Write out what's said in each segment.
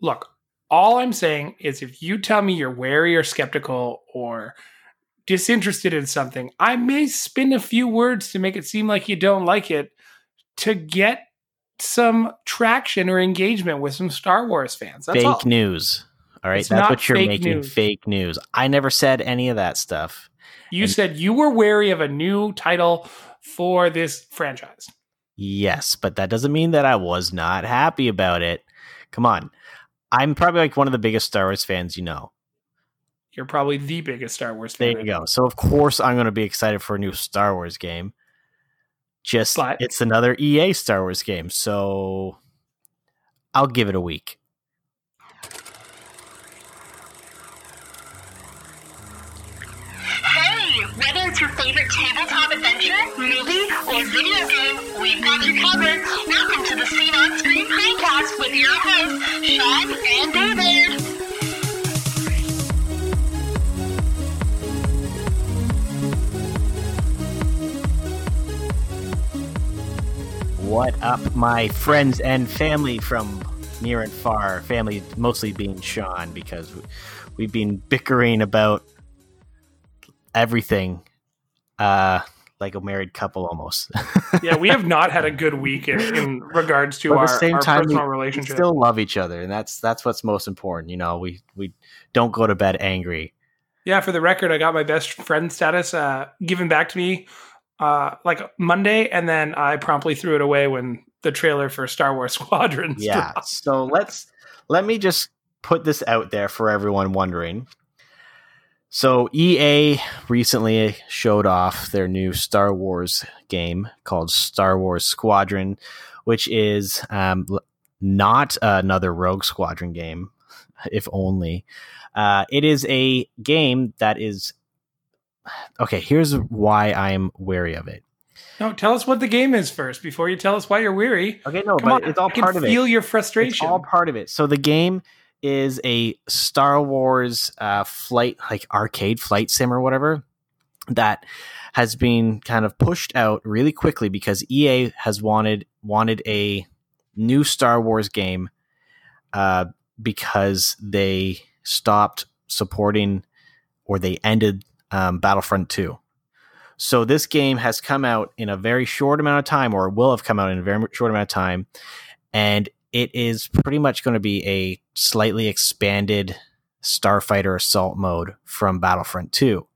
look, all I'm saying is if you tell me you're wary or skeptical or disinterested in something, I may spin a few words to make it seem like you don't like it to get some traction or engagement with some Star Wars fans. That's fake all. news. All right, It's that's what you're making news. fake news. I never said any of that stuff. You And- said you were wary of a new title for this franchise. Yes, but that doesn't mean that I was not happy about it. Come on. I'm probably like one of the biggest Star Wars fans you know. You're probably the biggest Star Wars fan. There you go. So of course I'm going to be excited for a new Star Wars game. Just But- it's another EA Star Wars game, so I'll give it a week. Favorite tabletop adventure, movie, or video game, we've got you covered. Welcome to the Scene on Screen podcast with your hosts, Sean and David. What up, my friends and family from near and far? Family mostly being Sean because we've been bickering about everything, uh, like a married couple almost. yeah, we have not had a good week in, in regards to our, same our time, we, personal we relationship. still love each other, and that's that's what's most important. You know, we we don't go to bed angry. yeah, for the record, I got my best friend status uh, given back to me uh, like Monday, and then I promptly threw it away when the trailer for Star Wars Squadrons. Yeah. dropped. So let's let me just put this out there for everyone wondering. So EA recently showed off their new Star Wars game called Star Wars Squadron, which is um, not another Rogue Squadron game, if only. Uh, it is a game that is okay. Here's why I'm wary of it. No, tell us what the game is first before you tell us why you're weary. Okay, no, Come but on, it's all I part of it. feel your frustration. It's all part of it. So the game is a Star Wars uh, flight, like arcade flight sim or whatever, that has been kind of pushed out really quickly because EA has wanted wanted a new Star Wars game uh, because they stopped supporting or they ended um, Battlefront Two. So this game has come out in a very short amount of time, or will have come out in a very short amount of time, and it is pretty much going to be a slightly expanded Starfighter assault mode from Battlefront 2.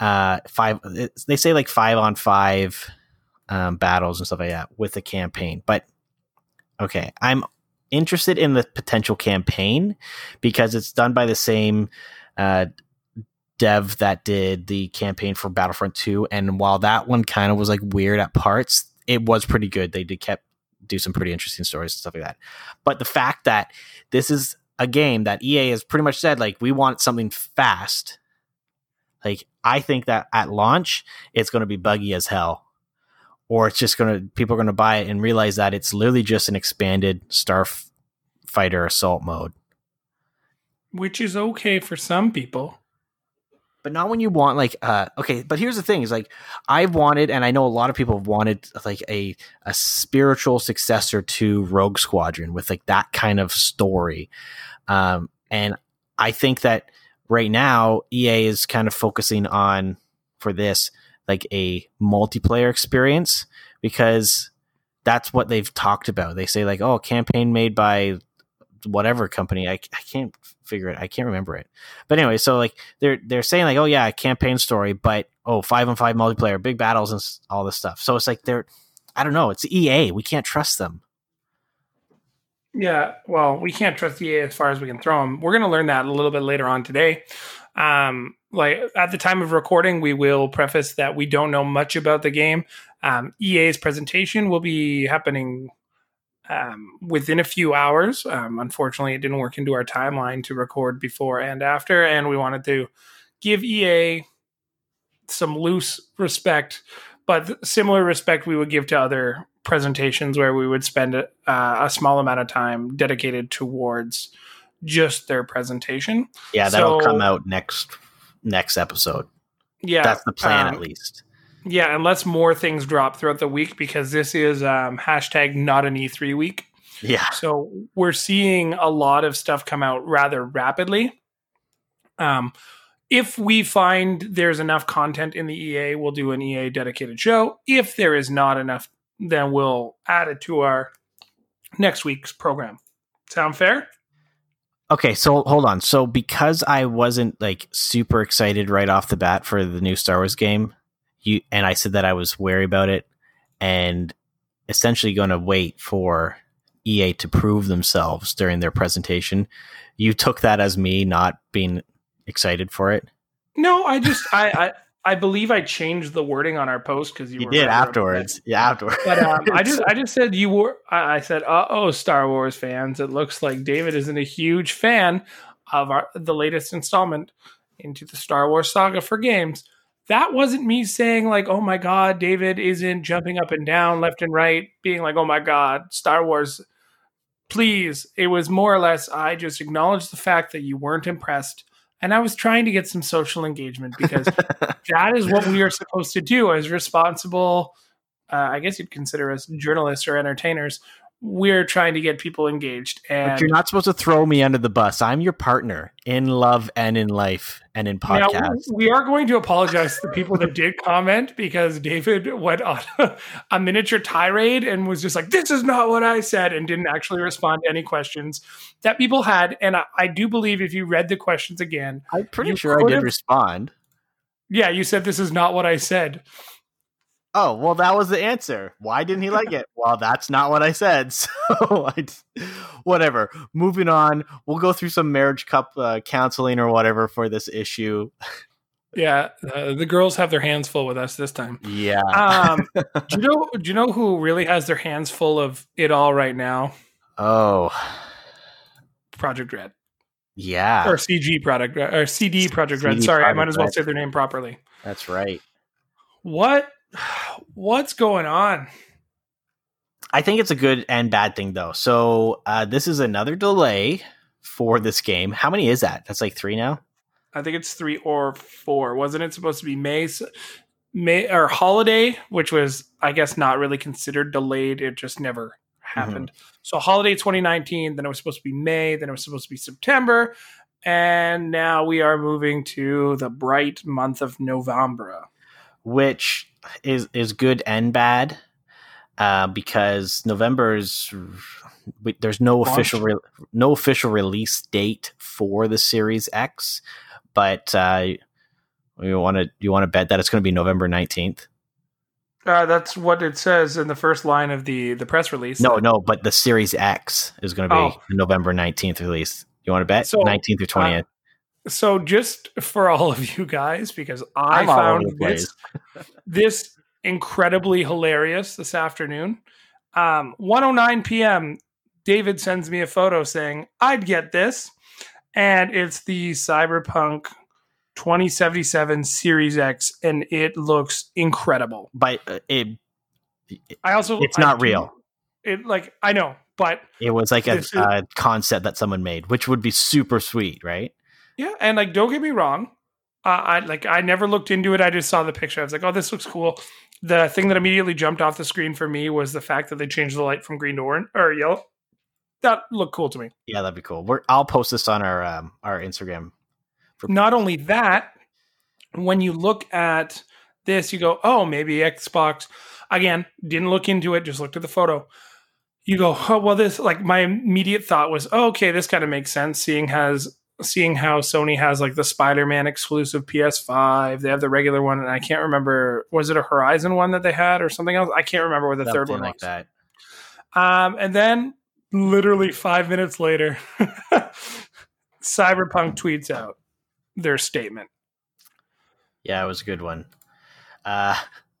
Uh, five, they say like five on five um, battles and stuff like that with the campaign. But okay, I'm interested in the potential campaign because it's done by the same uh, dev that did the campaign for Battlefront 2. And while that one kind of was like weird at parts, it was pretty good. They did kept do some pretty interesting stories and stuff like that. But the fact that this is a game that EA has pretty much said, like, we want something fast. Like, I think that at launch, it's going to be buggy as hell. Or it's just going to, people are going to buy it and realize that it's literally just an expanded Starfighter assault mode. which is okay for some people. But not when you want like uh okay but here's the thing is like i've wanted and i know a lot of people have wanted like a a spiritual successor to rogue squadron with like that kind of story. Um and i think that right now ea is kind of focusing on for this like a multiplayer experience because that's what they've talked about. They say like oh campaign made by whatever company i, I can't figure it i can't remember it but anyway so like they're they're saying like, oh yeah, campaign story, but oh five on five multiplayer, big battles and all this stuff. So it's like they're, I don't know, it's EA. We can't trust them. Yeah, well, we can't trust EA as far as we can throw them. We're to learn that a little bit later on today. Um, like at the time of recording, we will preface that we don't know much about the game. Um, EA's presentation will be happening um, within a few hours. Um, unfortunately, it didn't work into our timeline to record before and after, and we wanted to give EA some loose respect, but similar respect we would give to other presentations where we would spend a, uh, a small amount of time dedicated towards just their presentation. Yeah, that'll So- come out next next episode. Yeah, That's the plan um, at least. Yeah, unless more things drop throughout the week because this is um, hashtag not an E3 week. Yeah. So we're seeing a lot of stuff come out rather rapidly. Um, if we find there's enough content in the EA, we'll do an EA dedicated show. If there is not enough, then we'll add it to our next week's program. Sound fair? Okay, so hold on. So because I wasn't like super excited right off the bat for the new Star Wars game, you and I said that I was wary about it and essentially going to wait for EA to prove themselves during their presentation. You took that as me not being excited for it. No, I just I I, I believe I changed the wording on our post because you, You were did afterwards. Yeah, afterwards. But um, I just I just said you were. I I said, "Uh oh, Star Wars fans! It looks like David isn't a huge fan of our the latest installment into the Star Wars saga for games." That wasn't me saying like, "Oh my God, David isn't jumping up and down, left and right, being like, oh my God, Star Wars." Please, it was more or less. I just acknowledged the fact that you weren't impressed, and I was trying to get some social engagement because that is what we are supposed to do as responsible uh, i guess you'd consider us journalists or entertainers we're trying to get people engaged But and you're not supposed to throw me under the bus. I'm your partner in love and in life and in now, podcast. we are going to apologize to the people that did comment because david went on a miniature tirade and was just like this is not what i said and didn't actually respond to any questions that people had and i, I do believe if you read the questions again I'm pretty sure I did respond. yeah you said this is not what i said Oh, well, that was the answer. Why didn't he like it? Well, that's not what I said. So, I, whatever. Moving on, we'll go through some marriage cup uh, counseling or whatever for this issue. yeah uh, the girls have their hands full with us this time Yeah. Um, do you know? Do you know who really has their hands full of it all right now? oh, Projekt Red yeah. or CG project or CD Projekt Red. CD Sorry, I might as well Red. say their name properly. That's right. What? What's going on? I think it's a good and bad thing, though. So, uh, this is another delay for this game. How many is that? That's like three now? I think it's three or four. Wasn't it supposed to be May? May or holiday, which was I guess not really considered delayed. It just never happened. So holiday 2019. Then it was supposed to be May. Then it was supposed to be September. And now we are moving to the bright month of November. Which is is good and bad uh, because November is there's no Launch? official re- no official release date for the Series X, but uh, you want to you want to bet that it's going to be November nineteenth. Uh, that's what it says in the first line of the the press release. No, no, but the Series X is going to be Oh. November nineteenth release. You want to bet So, nineteenth or twentieth? So just for all of you guys, because I I'm found this this incredibly hilarious this afternoon. Um, 109 p.m. David sends me a photo saying, "I'd get this," and it's the Cyberpunk 2077 Series X, and it looks incredible. but uh, it I also It's I not do- real. It like I know, but it was like a, is- a concept that someone made, which would be super sweet, right? Yeah, and like, don't get me wrong. Uh, I like, I never looked into it. I just saw the picture. I was like, oh, this looks cool. The thing that immediately jumped off the screen for me was the fact that they changed the light from green to orange or yellow. That looked cool to me. Yeah, that'd be cool. We're, I'll post this on our um, our Instagram. For- Not only that, when you look at this, you go, oh, maybe Xbox. Again, didn't look into it. Just looked at the photo. You go, oh, well, this like my immediate thought was, oh, okay, this kind of makes sense. Seeing has seeing how Sony has like the Spider-Man exclusive PS5, they have the regular one, and I can't remember was it a Horizon one that they had or something else? I can't remember what the third Something one like was. that. Um, and then literally five minutes later, Cyberpunk tweets out their statement. Yeah, it was a good one. Uh,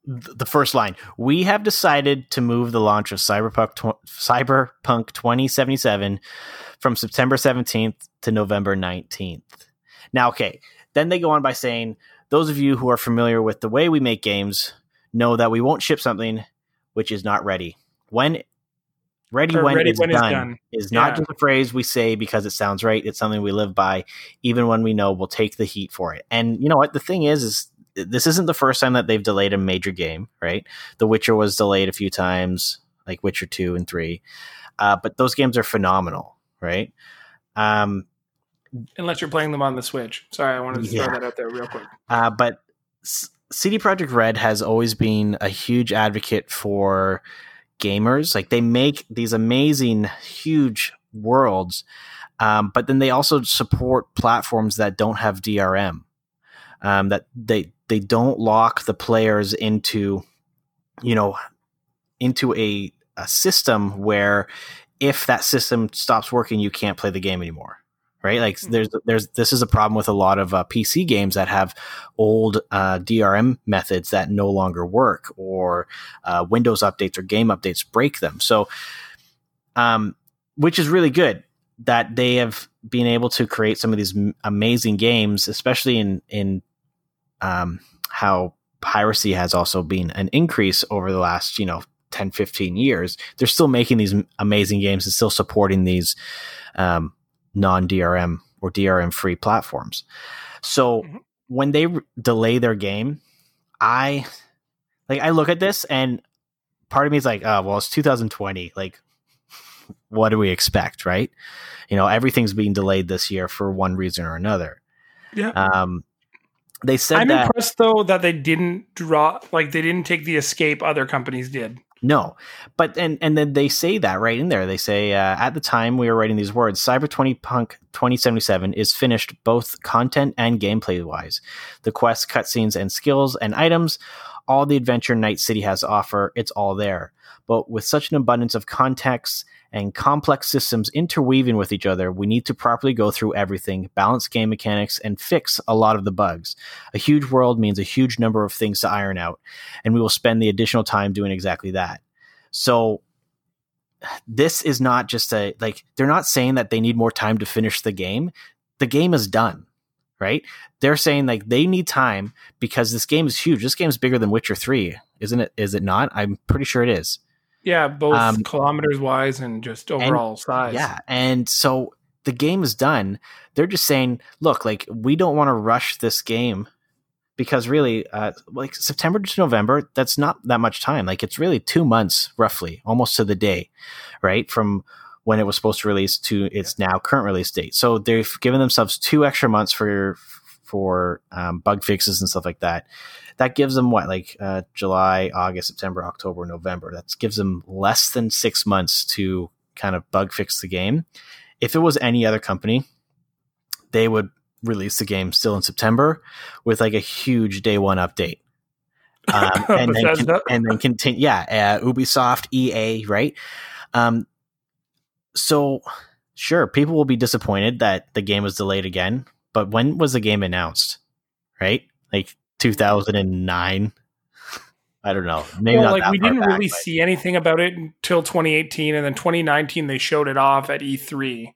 the first line: We have decided to move the launch of Cyberpunk tw- Cyberpunk 2077 from September 17th to November 19th. Now, okay, then they go on by saying, "Those of you who are familiar with the way we make games know that we won't ship something which is not ready. When ready Or when, ready it's when it's done, done. is not just a phrase we say because it sounds right. It's something we live by, even when we know we'll take the heat for it. And you know what? The thing is, is this isn't the first time that they've delayed a major game, right? The Witcher was delayed a few times, like Witcher two and three. uh, but those games are phenomenal, right? Um, Unless you're playing them on the Switch. Sorry, I wanted to Yeah. throw that out there real quick. Uh, but S- CD Projekt Red has always been a huge advocate for gamers. Like they make these amazing, huge worlds, um, but then they also support platforms that don't have DRM. Um, that they they don't lock the players into, you know, into a a system where if that system stops working, you can't play the game anymore. Right? Like there's there's this is a problem with a lot of uh, PC games that have old uh, DRM methods that no longer work, or uh, Windows updates or game updates break them. So, um, which is really good that they have been able to create some of these m- amazing games, especially in in um, how piracy has also been an increase over the last you know 10 15 years they're still making these amazing games and still supporting these um, non-drm or drm free platforms so Mhm. when they r- delay their game i like i look at this and part of me is like oh well it's 2020 like what do we expect right you know everything's being delayed this year for one reason or another Yeah. um they said I'm that impressed though that they didn't draw like they didn't take the escape other companies did. No, but and and then they say that right in there. They say uh, at the time we were writing these words, Cyber Twenty Punk twenty seventy seven is finished both content and gameplay wise. The quests, cutscenes, and skills and items, all the adventure Night City has to offer, it's all there. But with such an abundance of context and complex systems interweaving with each other, we need to properly go through everything, balance game mechanics, and fix a lot of the bugs. A huge world means a huge number of things to iron out and we will spend the additional time doing exactly that. So this is not just a like they're not saying that they need more time to finish the game. The game is done, right? They're saying like they need time because this game is huge. This game is bigger than Witcher 3, isn't it? Is it not? I'm pretty sure it is. Yeah, both Um, kilometers wise and just overall size. Yeah. And so the game is done. They're just saying, look, like we don't want to rush this game because really, uh, like September to November, that's not that much time. Like it's really two months, roughly, almost to the day, right? From when it was supposed to release to its now current release date. So they've given themselves two extra months for for um, bug fixes and stuff like that. That gives them what, like uh, July, August, September, October, November. That gives them less than six months to kind of bug fix the game. If it was any other company, they would release the game still in September with like a huge day one update. Um, and, then con- and then continue, yeah, uh, Ubisoft, EA, right? Um, so sure, people will be disappointed that the game was delayed again. But when was the game announced? Right, like 2009. I don't know. Maybe well, like we didn't back, really but- see anything about it until 2018, and then 2019 they showed it off at E E3.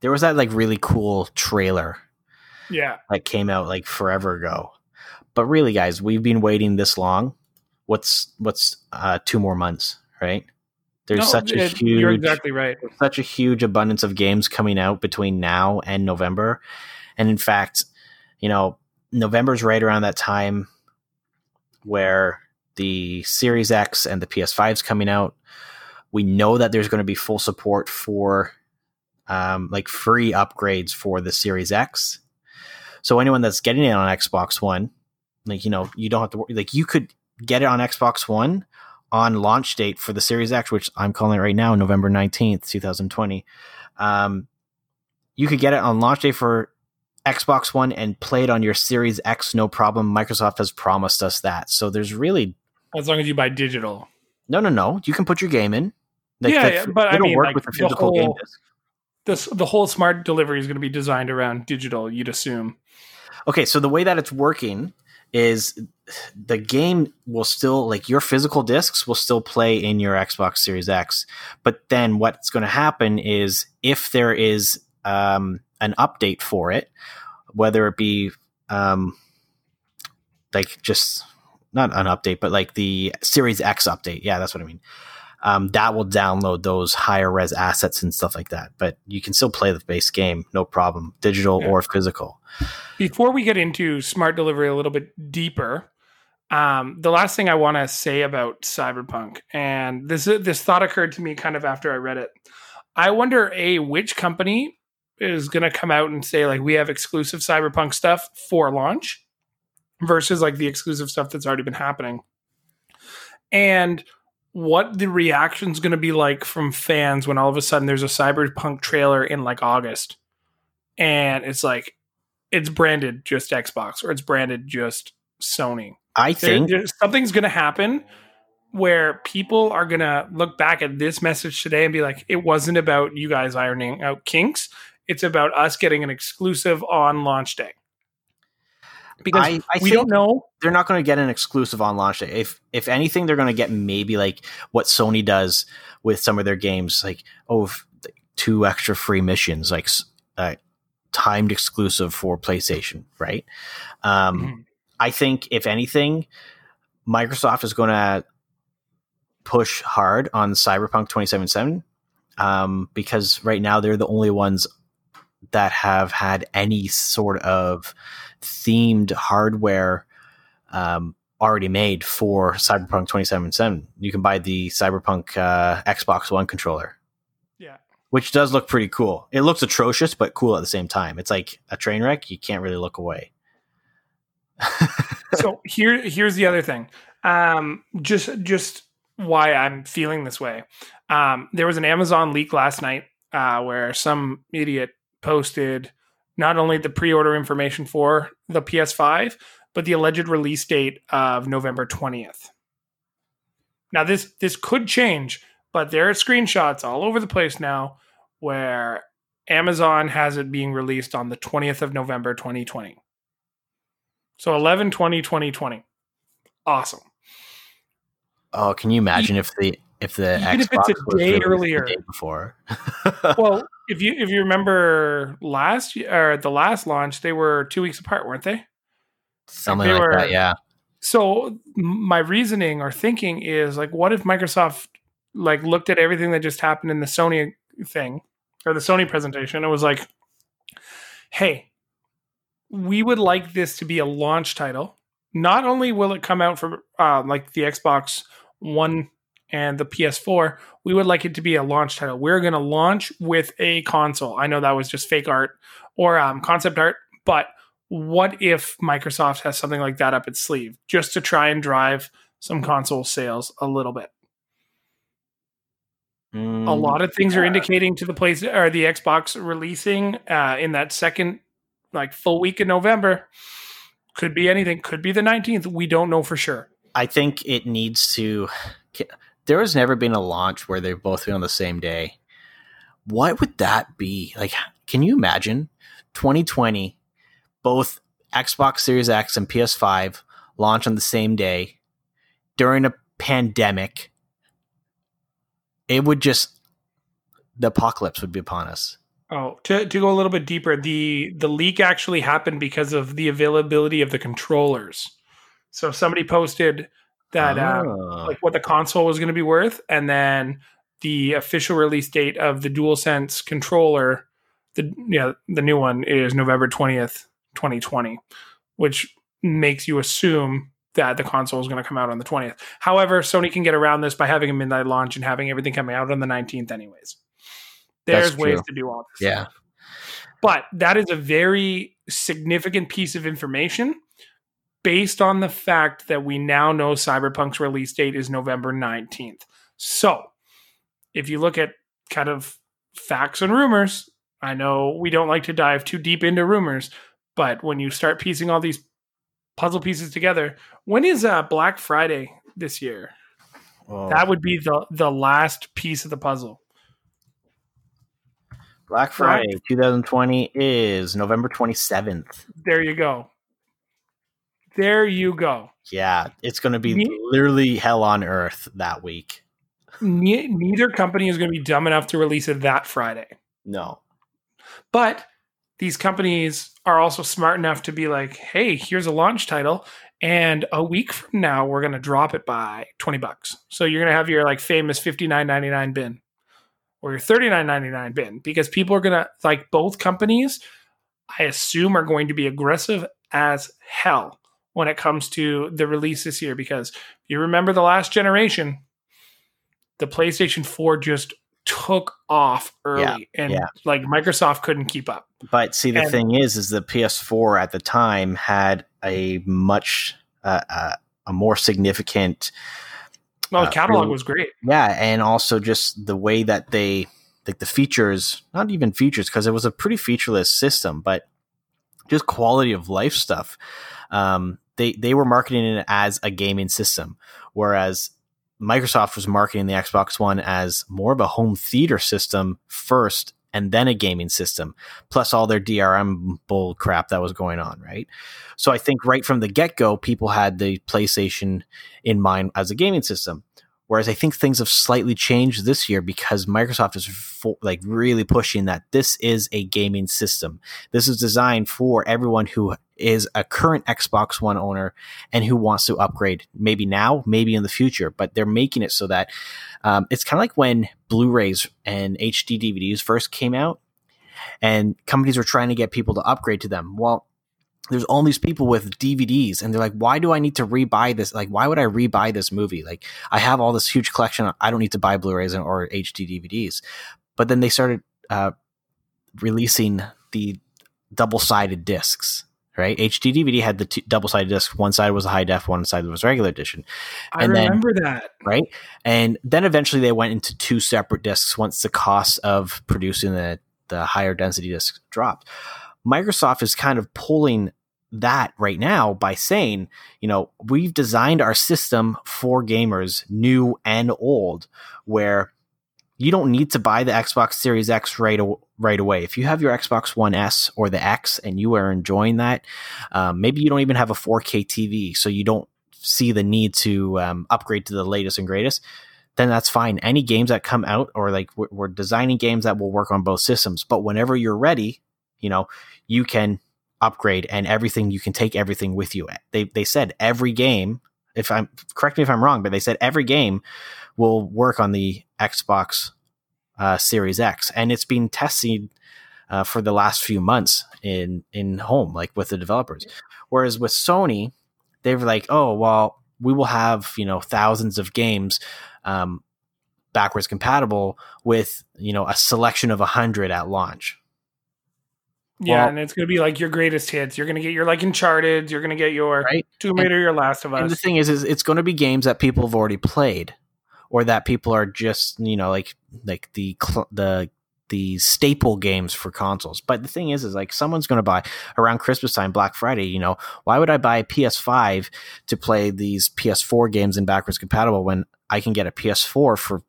There was that like really cool trailer Yeah, that came out like forever ago. But really, guys, we've been waiting this long. What's what's uh, two more months, right? There's No, such a it- You're huge, exactly right. such a huge abundance of games coming out between now and November, and in fact, you know, November's right around that time where the Series X and the PS5 is coming out. We know that there's going to be full support for um, like free upgrades for the Series X. So anyone that's getting it on Xbox One, like you know, you don't have to worry. Like you could get it on Xbox One on launch date for the Series X, which I'm calling it right now, November nineteenth, two thousand twenty. Um, you could get it on launch day for Xbox One and play it on your Series X, no problem. Microsoft has promised us that. So there's really As long as you buy digital. no, no, no. You can put your game in. Like, Yeah, the- yeah, but I it'll mean, work like, with the physical game whole- disc. This the whole smart delivery is going to be designed around digital. You'd assume. Okay, so the way that it's working is the game will still like your physical discs will still play in your Xbox Series X, but then what's going to happen is if there is um, an update for it, whether it be um, like just not an update, but like the Series X update, yeah, that's what I mean. Um, that will download those higher res assets and stuff like that, but you can still play the base game, no problem, digital Yeah. or physical. Before we get into smart delivery a little bit deeper, Um, the last thing I want to say about Cyberpunk, and this this thought occurred to me kind of after I read it. I wonder, a which company is going to come out and say like we have exclusive Cyberpunk stuff for launch versus like the exclusive stuff that's already been happening, and what the reaction's going to be like from fans when all of a sudden there's a Cyberpunk trailer in like August, and it's like it's branded just Xbox or it's branded just Sony. I think there- something's going to happen where people are going to look back at this message today and be like, it wasn't about you guys ironing out kinks. It's about us getting an exclusive on launch day. Because I, I we don't know. they're not going to get an exclusive on launch day. If if anything, they're going to get maybe like what Sony does with some of their games, like oh, two extra free missions, like uh, timed exclusive for PlayStation, right? Um, Mhm. I think if anything, Microsoft is going to push hard on Cyberpunk 2077 um, because right now they're the only ones that have had any sort of themed hardware um, already made for Cyberpunk 2077. You can buy the Cyberpunk uh, Xbox One controller, Yeah. which does look pretty cool. It looks atrocious, but cool at the same time. It's like a train wreck. You can't really look away. So here here's the other thing. Um just just why i'm feeling this way. Um there was an amazon leak last night uh where some idiot posted not only the pre-order information for the ps5 but the alleged release date of november 20th now this this could change but there are screenshots all over the place now where amazon has it being released on the 20th of november 2020 so 11 20 2020. Awesome. Oh, can you imagine if the if the Even if Xbox it's a day earlier. day before? Well, if you if you remember last year or the last launch, they were 2 weeks apart, weren't they? Something they like were- that. Yeah. So my reasoning or thinking is like what if Microsoft like looked at everything that just happened in the Sony thing or the Sony presentation and was like, "Hey, we would like this to be a launch title. Not only will it come out for uh, like the Xbox One and the PS4, we would like it to be a launch title. We're going to launch with a console. I know that was just fake art or um, concept art, but what if Microsoft has something like that up its sleeve just to try and drive some console sales a little bit? a Mm, lot of things are indicating to the place or the Xbox releasing uh, in that second like full week in November. Could be anything. Could be the nineteenth. We don't know for sure. I think it needs to. There has never been a launch where they've both been on the same day. What would that be? Like, can you imagine 2020, both Xbox Series X and PS5 launch on the same day during a pandemic? It would just, the apocalypse would be upon us. Oh, to to go a little bit deeper, the the leak actually happened because of the availability of the controllers. So somebody posted that uh, Oh. like what the console was going to be worth, and then the official release date of the DualSense controller, the yeah the new one is November twentieth, twenty twenty, which makes you assume that the console is going to come out on the twentieth. However, Sony can get around this by having a midnight launch and having everything coming out on the nineteenth, anyways. There's That's ways true. to do all this. yeah. But that is a very significant piece of information based on the fact that we now know Cyberpunk's release date is November 19th. So, if you look at kind of facts and rumors, I know we don't like to dive too deep into rumors, but when you start piecing all these puzzle pieces together, when is uh, Black Friday this year? Oh. That would be the the last piece of the puzzle. Black Friday 2020 is November 27th. There you go. There you go. Yeah, it's going to be Ne- literally hell on earth that week. Ne- neither company is going to be dumb enough to release it that Friday. No. But these companies are also smart enough to be like, hey, here's a launch title. And a week from now, we're going to drop it by 20 bucks. So you're going to have your like famous $59.99 bin or your $39.99 bin because people are going to like both companies, I assume, are going to be aggressive as hell when it comes to the release this year because you remember the last generation, the PlayStation 4 just took off early and yeah. like Microsoft couldn't keep up. But see, the And- thing is, is the PS4 at the time had a much uh, uh, a more significant Well, Uh, the catalog really- was great. Yeah, and also just the way that they like the features, not even features, because it was a pretty featureless system, but just quality of life stuff. Um, they they were marketing it as a gaming system, whereas Microsoft was marketing the Xbox One as more of a home theater system first, and then a gaming system, plus all their DRM bull crap that was going on, right? So I think right from the get go, people had the PlayStation in mind as a gaming system. Whereas I think things have slightly changed this year because Microsoft is fo- like really pushing that this is a gaming system. This is designed for everyone who is a current Xbox One owner and who wants to upgrade. Maybe now, maybe in the future, but they're making it so that um, it's kind of like when Blu-rays and HD DVDs first came out, and companies were trying to get people to upgrade to them. Well, there's all these people with DVDs and they're like, why do I need to rebuy this? Like, why would I rebuy this movie? Like, I have all this huge collection. I don't need to buy Blu-rays or HD DVDs. But then they started uh, releasing the double-sided discs, right? HD DVD had the double-sided disc. One side was a high def, one side was regular edition, I And then- remember that. right? And then eventually they went into two separate discs once the cost of producing the the higher density discs dropped. Microsoft is kind of pulling that right now by saying, you know, we've designed our system for gamers, new and old, where you don't need to buy the Xbox Series X right, right away. If you have your Xbox One S or the X and you are enjoying that, um, maybe you don't even have a 4K TV, so you don't see the need to um, upgrade to the latest and greatest, then that's fine. Any games that come out, or like we're, we're designing games that will work on both systems. But whenever you're ready, you know, you can upgrade and everything. You can take everything with you. They they said every game. If I'm correct me if I'm wrong, but they said every game will work on the Xbox uh, Series X, and it's been tested uh, for the last few months in in home, like with the developers. Whereas with Sony, they were like, oh well, we will have you know thousands of games um, backwards compatible with you know a selection of a hundred at launch. Yeah, Well- and it's gonna be like your greatest hits. You're gonna get your like Uncharted. You're gonna get your Right. Tomb Raider, your Last of Us. And the thing is, is it's going to be games that people have already played, or that people are just you know like like the the the staple games for consoles. But the thing is, is like someone's going to buy around Christmas time, Black Friday. You know, why would I buy a PS5 to play these PS4 games in backwards compatible when I can get a PS4 for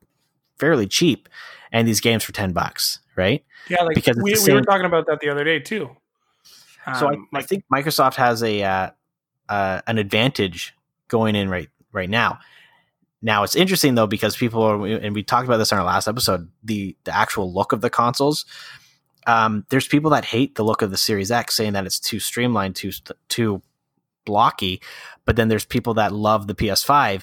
fairly cheap and these games for ten bucks, right? yeah, like because we, we were talking about that the other day too. So I, Um, I think Microsoft has a uh, uh, an advantage going in right right now. Now it's interesting though because people are, and we talked about this in our last episode. The the actual look of the consoles. Um, there's people that hate the look of the Series X, saying that it's too streamlined, too too blocky. But then there's people that love the PS5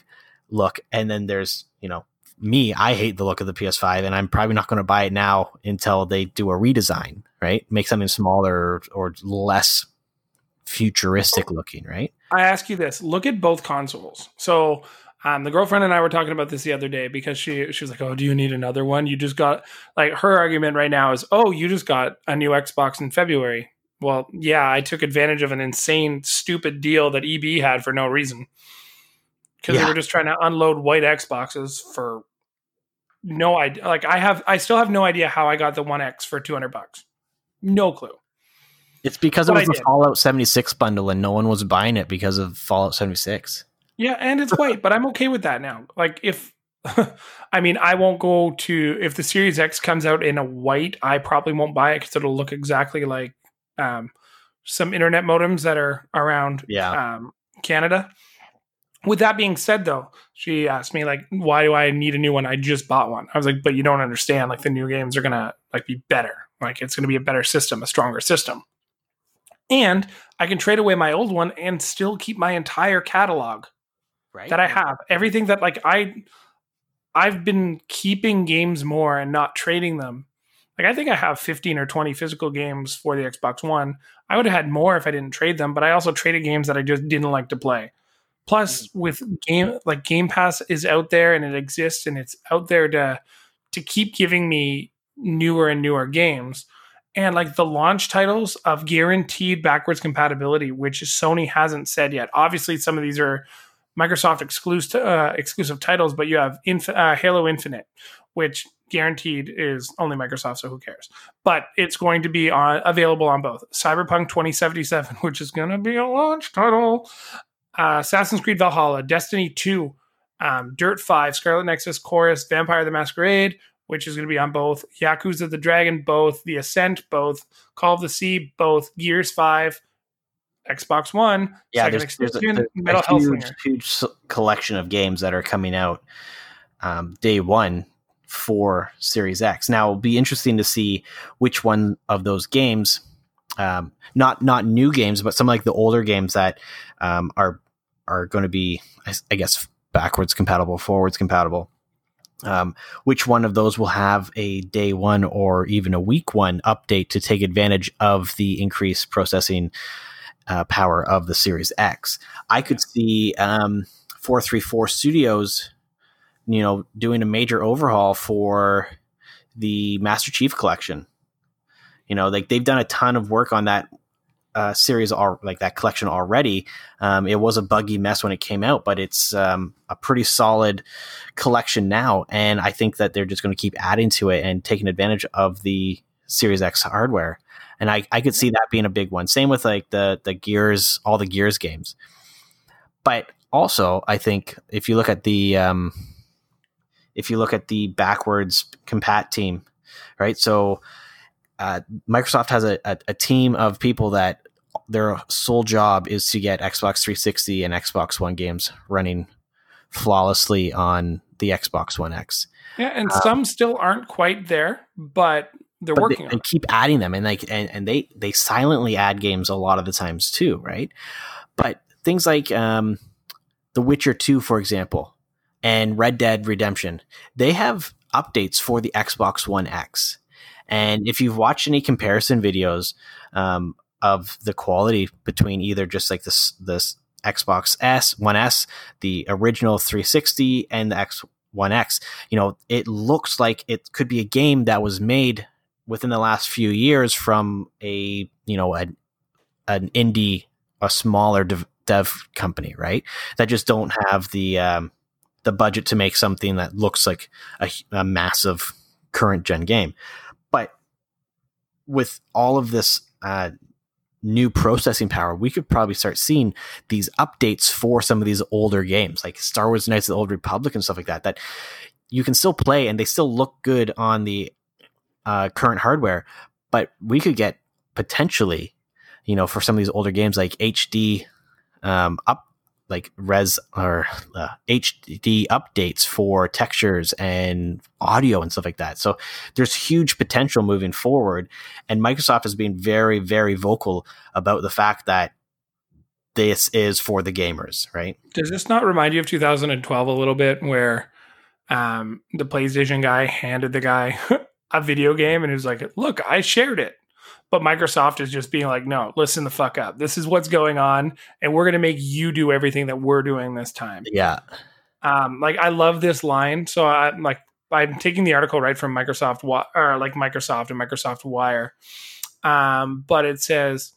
look, and then there's you know me. I hate the look of the PS5, and I'm probably not going to buy it now until they do a redesign, right? Make something smaller or less futuristic looking, right? I ask you this: look at both consoles. So, um, the girlfriend and I were talking about this the other day because she she was like, "Oh, do you need another one? You just got like her argument right now is, oh, you just got a new Xbox in February." Well, yeah, I took advantage of an insane, stupid deal that EB had for no reason because Yeah. they were just trying to unload white Xboxes for no idea. Like I have, I still have no idea how I got the One X for two hundred bucks. No clue. It's because But it I was the did. Fallout 76 bundle and no one was buying it because of Fallout 76. Yeah, and it's white, but I'm okay with that now. Like if I mean, I won't go to if the Series X comes out in a white, I probably won't buy it because it'll look exactly like um, some internet modems that are around Yeah. um, Canada. With that being said, though, she asked me like, "Why do I need a new one? I just bought one." I was like, "But you don't understand. Like the new games are gonna like be better. Like it's gonna be a better system, a stronger system, and I can trade away my old one and still keep my entire catalog." Right. that I have. Everything that like I I've been keeping games more and not trading them Like I think I have 15 or 20 physical games for the Xbox One. I would have had more if I didn't trade them, but I also traded games that I just didn't like to play. Plus, with game like Game Pass is out there and it exists and it's out there to to keep giving me newer and newer games. And like the launch titles of guaranteed backwards compatibility, which Sony hasn't said yet. Obviously, some of these are Microsoft exclusive uh, exclusive titles, but you have Inf- uh, Halo Infinite, which guaranteed is only Microsoft, so who cares? But it's going to be on, available on both Cyberpunk 2077, which is going to be a launch title, uh, Assassin's Creed Valhalla, Destiny 2, um, Dirt 5, Scarlet Nexus, Chorus, Vampire the Masquerade, which is going to be on both Yakuza the Dragon, both The Ascent, both Call of the Sea, both Gears 5, Xbox One, Yeah, there's, there's, a, there's Metal a huge, huge collection of games that are coming out um, day one for Series X. Now, it'll be interesting to see which one of those games, um, not not new games, but some like the older games that um, are are going to be, I guess, backwards compatible, forwards compatible. Um, which one of those will have a day one or even a week one update to take advantage of the increased processing uh, power of the Series X. I could see um, 434 Studios, you know, doing a major overhaul for the Master Chief Collection. You know, like they've done a ton of work on that uh, series, al- like that collection already. Um, it was a buggy mess when it came out, but it's um, a pretty solid collection now, and I think that they're just going to keep adding to it and taking advantage of the Series X hardware and I, I could see that being a big one. Same with like the the Gears, all the Gears games. But also, I think if you look at the um, if you look at the backwards compat team, right? So uh, Microsoft has a, a, a team of people that their sole job is to get Xbox 360 and Xbox One games running flawlessly on the Xbox One X. Yeah, and some still aren't quite there, but they're but working they, it. keep adding them and like and, and they they silently add games a lot of the times too right but things like um the witcher 2 for example and red dead redemption they have updates for the xbox one x and if you've watched any comparison videos um, of the quality between either just like this this xbox s 1s the original 360 and the x 1x you know it looks like it could be a game that was made within the last few years from a you know an, an indie a smaller dev, dev company right? That just don't have the um, the budget to make something that looks like a, a massive current gen game but with all of this uh, new processing power we could probably start seeing these updates for some of these older games like star wars knights of the old republic and stuff like that that you can still play and they still look good on the uh, current hardware, but we could get potentially, you know, for some of these older games like HD um, up, like res or uh, HD updates for textures and audio and stuff like that. So there's huge potential moving forward, and Microsoft has been very, very vocal about the fact that this is for the gamers, right? Does this not remind you of 2012 a little bit, where um, the PlayStation guy handed the guy a video game and he was like, "Look, I shared it." But Microsoft is just being like, "No, listen the fuck up. This is what's going on, and we're going to make you do everything that we're doing this time." Yeah, Um, like I love this line, so I'm like, I'm taking the article right from Microsoft or like Microsoft and Microsoft Wire. Um, but it says,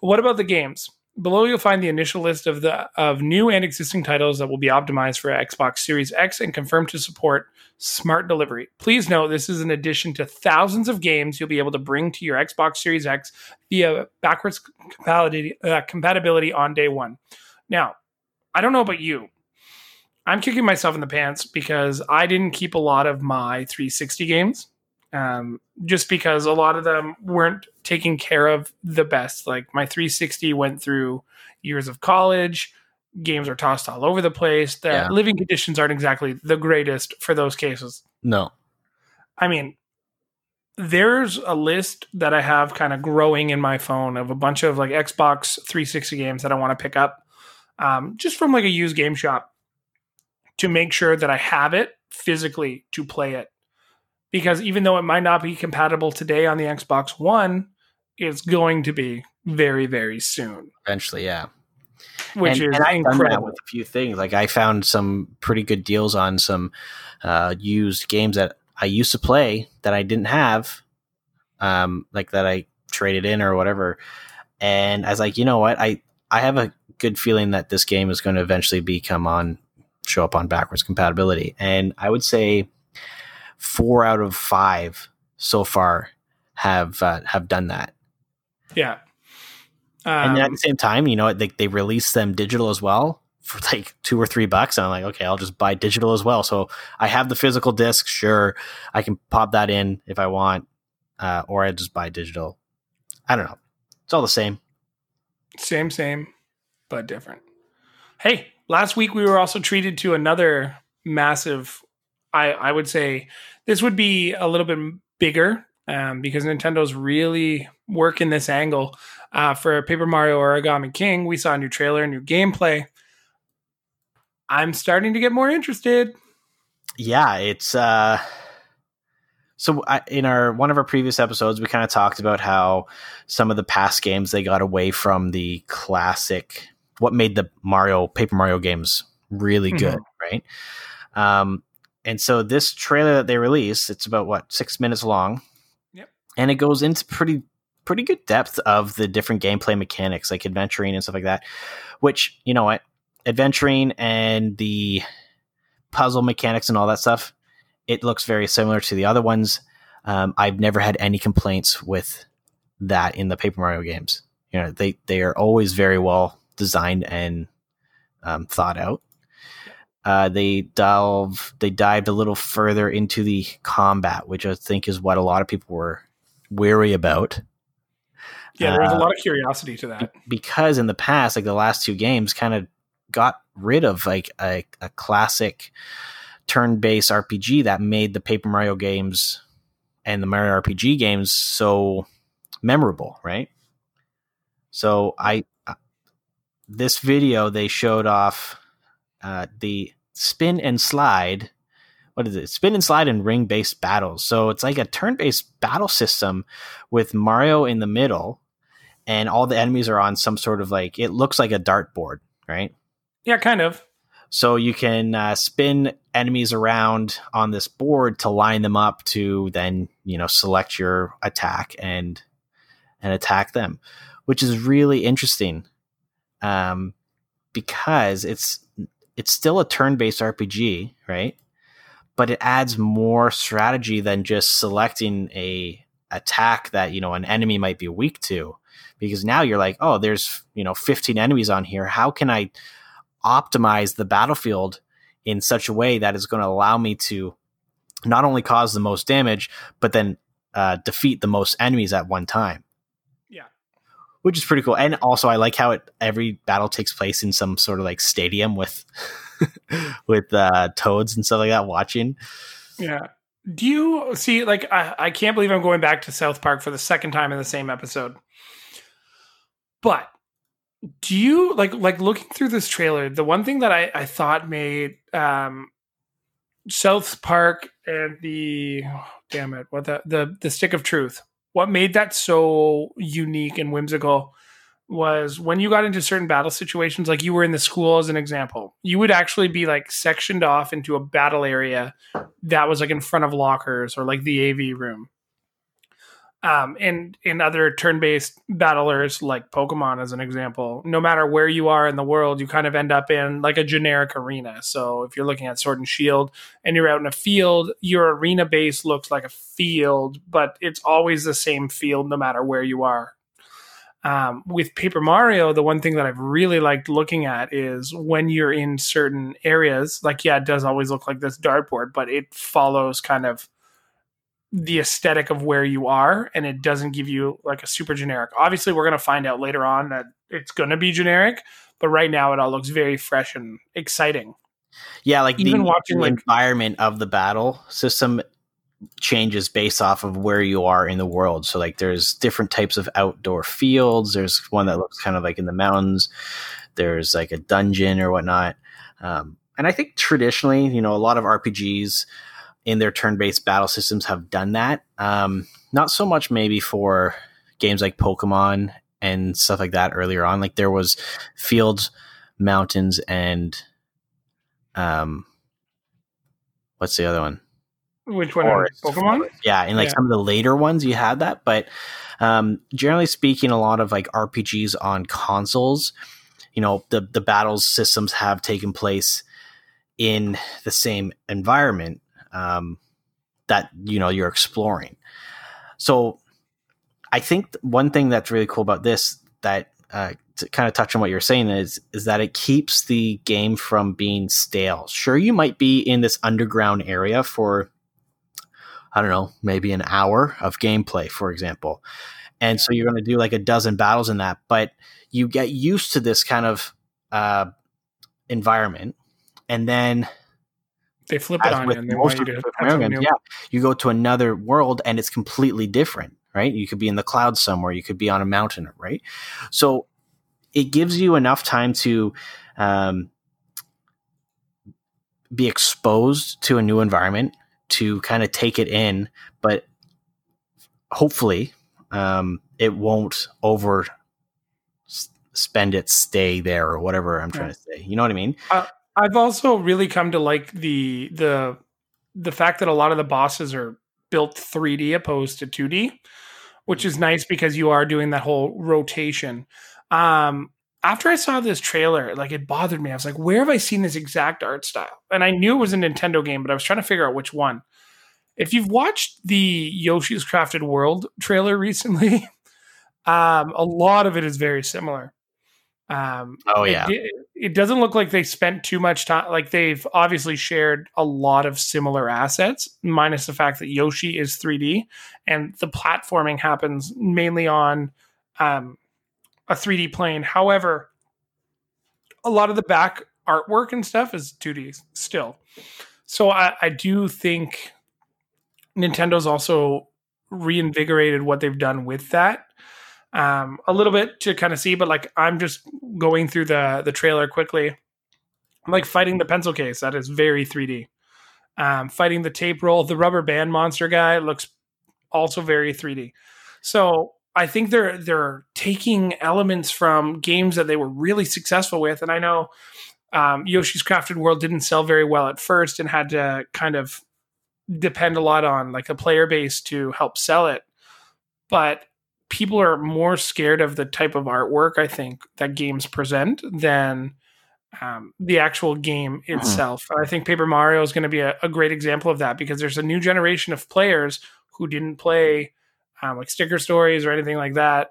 "What about the games?" Below you'll find the initial list of the of new and existing titles that will be optimized for Xbox Series X and confirmed to support smart delivery. Please note this is in addition to thousands of games you'll be able to bring to your Xbox Series X via backwards compatibility, uh, compatibility on day one. Now, I don't know about you. I'm kicking myself in the pants because I didn't keep a lot of my 360 games. Um, just because a lot of them weren't taken care of the best. Like my 360 went through years of college, games are tossed all over the place. The Yeah. living conditions aren't exactly the greatest for those cases. no, I mean, there's a list that I have kind of growing in my phone of a bunch of like Xbox 360 games that I want to pick up um, just from like a used game shop to make sure that I have it physically to play it. because even though it might not be compatible today on the Xbox One, it's going to be very, very soon. Eventually, yeah. Which and, is and I've incredible. with a few things. Like I found some pretty good deals on some uh, used games that I used to play that I didn't have, um, like that I traded in or whatever. And I was like, you know what, I I have a good feeling that this game is going to eventually become on show up on backwards compatibility. And I would say four out of five so far have uh, have done that. Yeah. and then at Um, the same time, you know, they they release them digital as well for like two or three bucks. And I'm like, okay, I'll just buy digital as well. So I have the physical disc, sure, I can pop that in if I want, uh, or I just buy digital. I don't know. It's all the same. Same, same, but different. Hey, last week we were also treated to another massive. I I would say this would be a little bit bigger um, because Nintendo's really working this angle uh, for Paper Mario Origami King. We saw a new trailer, new gameplay. I'm starting to get more interested. Yeah, it's uh so I, in our one of our previous episodes we kind of talked about how some of the past games they got away from the classic what made the Mario Paper Mario games really good, right? Um and so this trailer that they released, it's about what, 6 minutes long. And it goes into pretty pretty good depth of the different gameplay mechanics like adventuring and stuff like that, which, you know what, adventuring and the puzzle mechanics and all that stuff, it looks very similar to the other ones. Um, I've never had any complaints with that in the Paper Mario games. You know, they they are always very well designed and um, thought out. Uh, they delve they dived a little further into the combat, which I think is what a lot of people were weary about Yeah, there's a Uh, lot of curiosity to that. because in the past, like the last two games, kind of got rid of like a, a classic turn-based RPG that made the Paper Mario games and the Mario RPG games so memorable, right? So I uh, this video they showed off uh, the spin and slide. What is it? Spin and slide and ring based battles. So it's like a turn based battle system with Mario in the middle and all the enemies are on some sort of like it looks like a dartboard, right? Yeah, kind of. So you can uh, spin enemies around on this board to line them up to then you know select your attack and and attack them, which is really interesting, um, because it's it's still a turn-based RPG, right? But it adds more strategy than just selecting a attack that you know an enemy might be weak to because now you're like, oh, there's you know 15 enemies on here. How can I optimize the battlefield in such a way that is going to allow me to not only cause the most damage, but then uh, defeat the most enemies at one time? Yeah. which is pretty cool. And also, I like how it every battle takes place in some sort of like stadium with with uh, toads and stuff like that watching. Yeah. Do you see, like, I, I can't believe I'm going back to South Park for the second time in the same episode. But do you like like looking through this trailer? The one thing that I, I thought made um South Park and the oh, damn it, what the the the stick of truth. What made that so unique and whimsical was when you got into certain battle situations, like you were in the school as an example, you would actually be like sectioned off into a battle area that was like in front of lockers or like the AV room. Um, and in other turn-based battlers like Pokemon, as an example, no matter where you are in the world, you kind of end up in like a generic arena. So if you're looking at Sword and Shield and you're out in a field, your arena base looks like a field, but it's always the same field no matter where you are. Um, with Paper Mario, the one thing that I've really liked looking at is when you're in certain areas, like, yeah, it does always look like this dartboard, but it follows kind of the aesthetic of where you are and it doesn't give you like a super generic. Obviously, we're going to find out later on that it's going to be generic, but right now it all looks very fresh and exciting. Yeah, like Even the, watching, the like- environment of the battle system changes based off of where you are in the world. So like there's different types of outdoor fields. There's one that looks kind of like in the mountains. There's like a dungeon or whatnot. Um, and I think traditionally, you know, a lot of RPGs in their turn-based battle systems have done that. Um, not so much maybe for games like Pokemon and stuff like that earlier on. Like there was fields, mountains, and um, what's the other one? Which one? Forest. Pokemon? Yeah, and like Yeah. some of the later ones, you had that, but um, generally speaking, a lot of like RPGs on consoles, you know, the the battles systems have taken place in the same environment um, that you know you're exploring. So, I think one thing that's really cool about this that uh, to kind of touch on what you're saying is is that it keeps the game from being stale. Sure, you might be in this underground area for I don't know, maybe an hour of gameplay, for example. And so you're going to do like a dozen battles in that, but you get used to this kind of uh, environment. And then, They flip it on with you and they want you to the have Mario new. yeah, you go to another world and it's completely different, right? You could be in the clouds somewhere, you could be on a mountain, right? So it gives you enough time to um, be exposed to a new environment, to kind of take it in, but hopefully um, it won't over spend its stay there or whatever I'm trying to say. You know what I mean? I've also really come to like the the the fact that a lot of the bosses are built 3D opposed to 2D, which is nice because you are doing that whole rotation. Um after I saw this trailer, like it bothered me. I was like, where have I seen this exact art style? And I knew it was a Nintendo game, but I was trying to figure out which one. If you've watched the Yoshi's Crafted World trailer recently, um, a lot of it is very similar. Um, Oh, yeah. di- It, doesn't look like they spent too much time. Like they've obviously shared a lot of similar assets, minus the fact that Yoshi is 3D and the platforming happens mainly on um, a 3D plane. However, a lot of the back artwork and stuff is 2D still. So I, I do think Nintendo's also reinvigorated what they've done with that um, a little bit to kind of see, but like I'm just going through the the trailer quickly. I'm like fighting the pencil case that is very 3D. Um, fighting the tape roll, the rubber band monster guy looks also very 3D. So I think they're they're taking elements from games that they were really successful with, and I know um, Yoshi's Crafted World didn't sell very well at first and had to kind of depend a lot on like a player base to help sell it. But people are more scared of the type of artwork I think that games present than um, the actual game itself. And I think Paper Mario is going to be a, a great example of that because there's a new generation of players who didn't play um, like sticker stories or anything like that.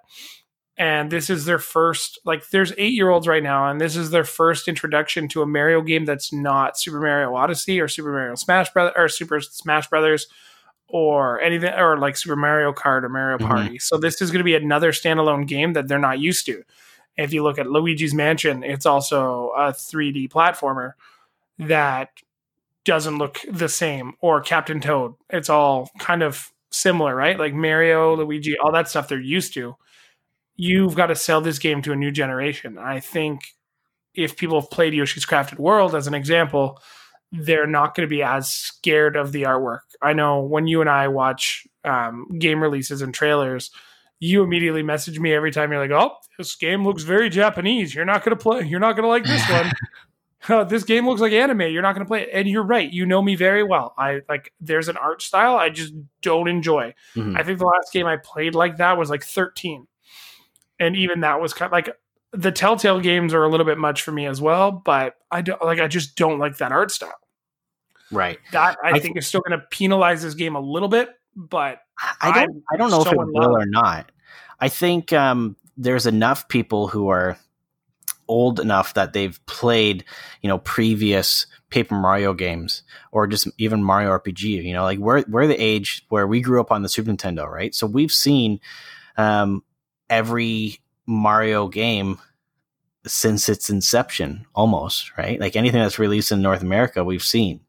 And this is their first, like, there's eight year olds right now, and this is their first introduction to a Mario game that's not Super Mario Odyssey or Super Mario Smash Brothers or Super Smash Brothers or anything or like Super Mario Kart or Mario Mhm. Party. So this is going to be another standalone game that they're not used to. If you look at Luigi's Mansion, it's also a 3D platformer that doesn't look the same or Captain Toad. It's all kind of similar, right? Like Mario, Luigi, all that stuff they're used to. You've got to sell this game to a new generation. I think if people have played Yoshi's Crafted World as an example, they're not going to be as scared of the artwork. I know when you and I watch um, game releases and trailers, you immediately message me every time you're like, "Oh, this game looks very Japanese. You're not going to play. You're not going to like this one. Oh, this game looks like anime. You're not going to play it." And you're right. You know me very well. I like. There's an art style I just don't enjoy. Mhm. I think the last game I played like that was like 13, and even that was kind of like the Telltale games are a little bit much for me as well. But I don't like. I just don't like that art style Right. that I, I think is still going to penalize this game a little bit, but I don't. I don't know if it will or not. I think um, there's enough people who are old enough that they've played, you know, previous Paper Mario games or just even Mario RPG. You know, like we're we're the age where we grew up on the Super Nintendo, right? So we've seen um, every Mario game since its inception, almost right. Like anything that's released in North America, we've seen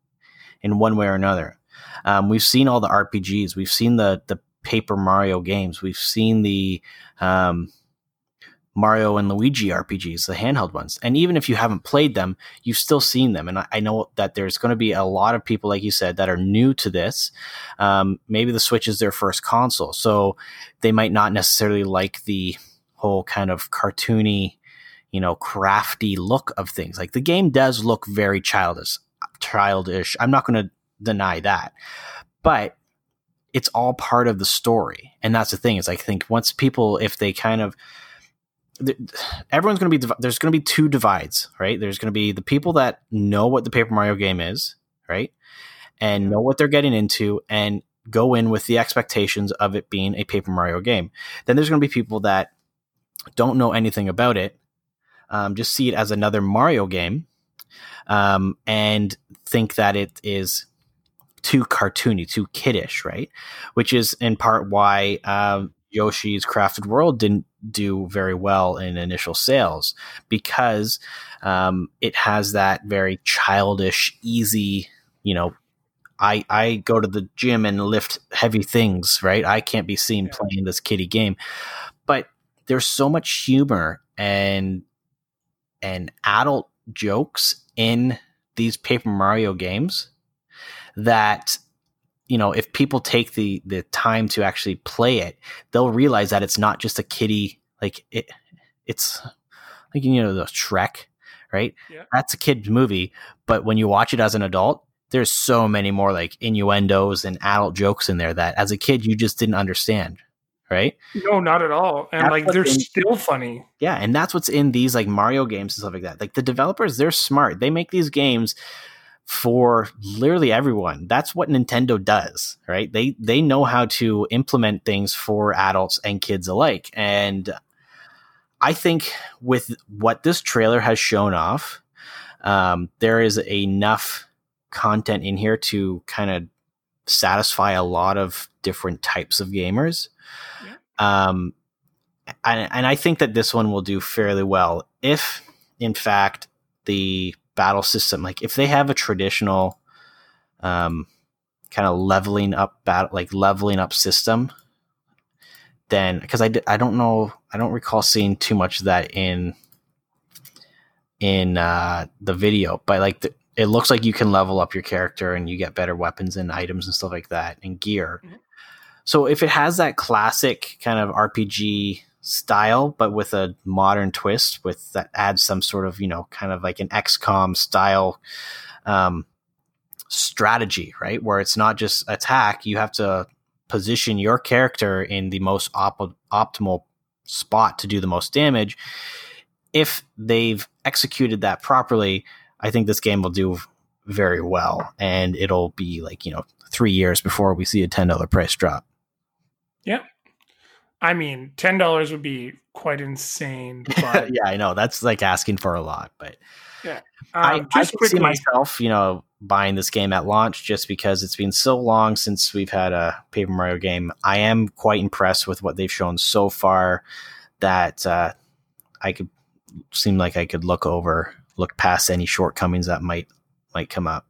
in one way or another. Um, we've seen all the RPGs. We've seen the the Paper Mario games. We've seen the um, Mario and Luigi RPGs, the handheld ones. And even if you haven't played them, you've still seen them. And I, I know that there's going to be a lot of people, like you said, that are new to this. Um, maybe the Switch is their first console, so they might not necessarily like the whole kind of cartoony, you know, crafty look of things. Like the game does look very childish. Childish. I'm not going to deny that, but it's all part of the story. And that's the thing. Is I think once people, if they kind of everyone's going to be there's going to be two divides, right? There's going to be the people that know what the Paper Mario game is, right? And know what they're getting into and go in with the expectations of it being a Paper Mario game. Then there's going to be people that don't know anything about it, um, just see it as another Mario game, um, and think that it is too cartoony, too kiddish, right? Which is in part why um, Yoshi's Crafted World didn't do very well in initial sales because um, it has that very childish, easy, you know. I, I go to the gym and lift heavy things, right? I can't be seen yeah. playing this kitty game. But there's so much humor and and adult jokes in these Paper Mario games that you know, if people take the the time to actually play it, they'll realize that it's not just a kitty like it. It's like you know the Shrek, right? Yeah. That's a kid movie, but when you watch it as an adult, there's so many more like innuendos and adult jokes in there that as a kid you just didn't understand, right? No, not at all. And that's like they're in, still funny. Yeah, and that's what's in these like Mario games and stuff like that. Like the developers, they're smart. They make these games for literally everyone. That's what Nintendo does, right? They they know how to implement things for adults and kids alike. And I think with what this trailer has shown off, um, there is enough content in here to kind of satisfy a lot of different types of gamers. Yeah. Um, and, and I think that this one will do fairly well if, in fact, the battle system. Like if they have a traditional um, kind of leveling up battle, like leveling up system, then because I, I don't know, I don't recall seeing too much of that in in uh, the video, but like the, it looks like you can level up your character and you get better weapons and items and stuff like that and gear. Mm-hmm. So if it has that classic kind of RPG style, but with a modern twist, with that adds some sort of you know kind of like an XCOM style um, strategy, right? Where it's not just attack; you have to position your character in the most op- optimal spot to do the most damage. If they've executed that properly, I think this game will do very well, and it'll be like you know three years before we see a ten dollar price drop. Yeah, I mean, ten dollars would be quite insane. But... yeah, I know that's like asking for a lot, but yeah, um, I, I can see myself, you know, buying this game at launch just because it's been so long since we've had a Paper Mario game. I am quite impressed with what they've shown so far. That uh, I could seem like I could look over, look past any shortcomings that might might come up.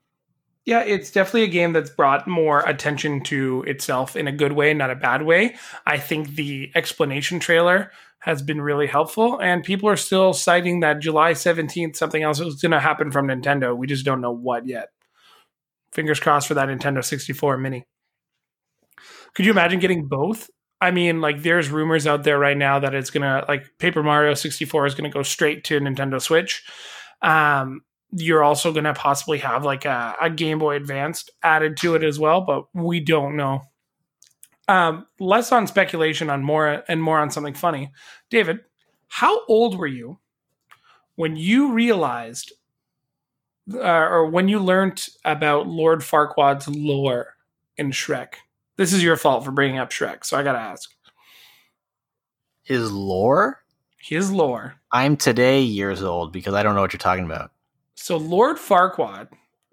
Yeah, it's definitely a game that's brought more attention to itself in a good way, not a bad way. I think the explanation trailer has been really helpful, and people are still citing that July 17th, something else is going to happen from Nintendo. We just don't know what yet. Fingers crossed for that Nintendo 64 mini. Could you imagine getting both? I mean, like, there's rumors out there right now that it's going to, like, Paper Mario 64 is going to go straight to Nintendo Switch. Um, you're also going to possibly have like a, a, Game Boy Advanced added to it as well, but we don't know. Um, less on speculation, on more and more on something funny. David, how old were you when you realized, uh, or when you learned about Lord Farquaad's lore in Shrek? This is your fault for bringing up Shrek, so I got to ask. His lore? His lore. I'm today years old because I don't know what you're talking about. So Lord Farquaad,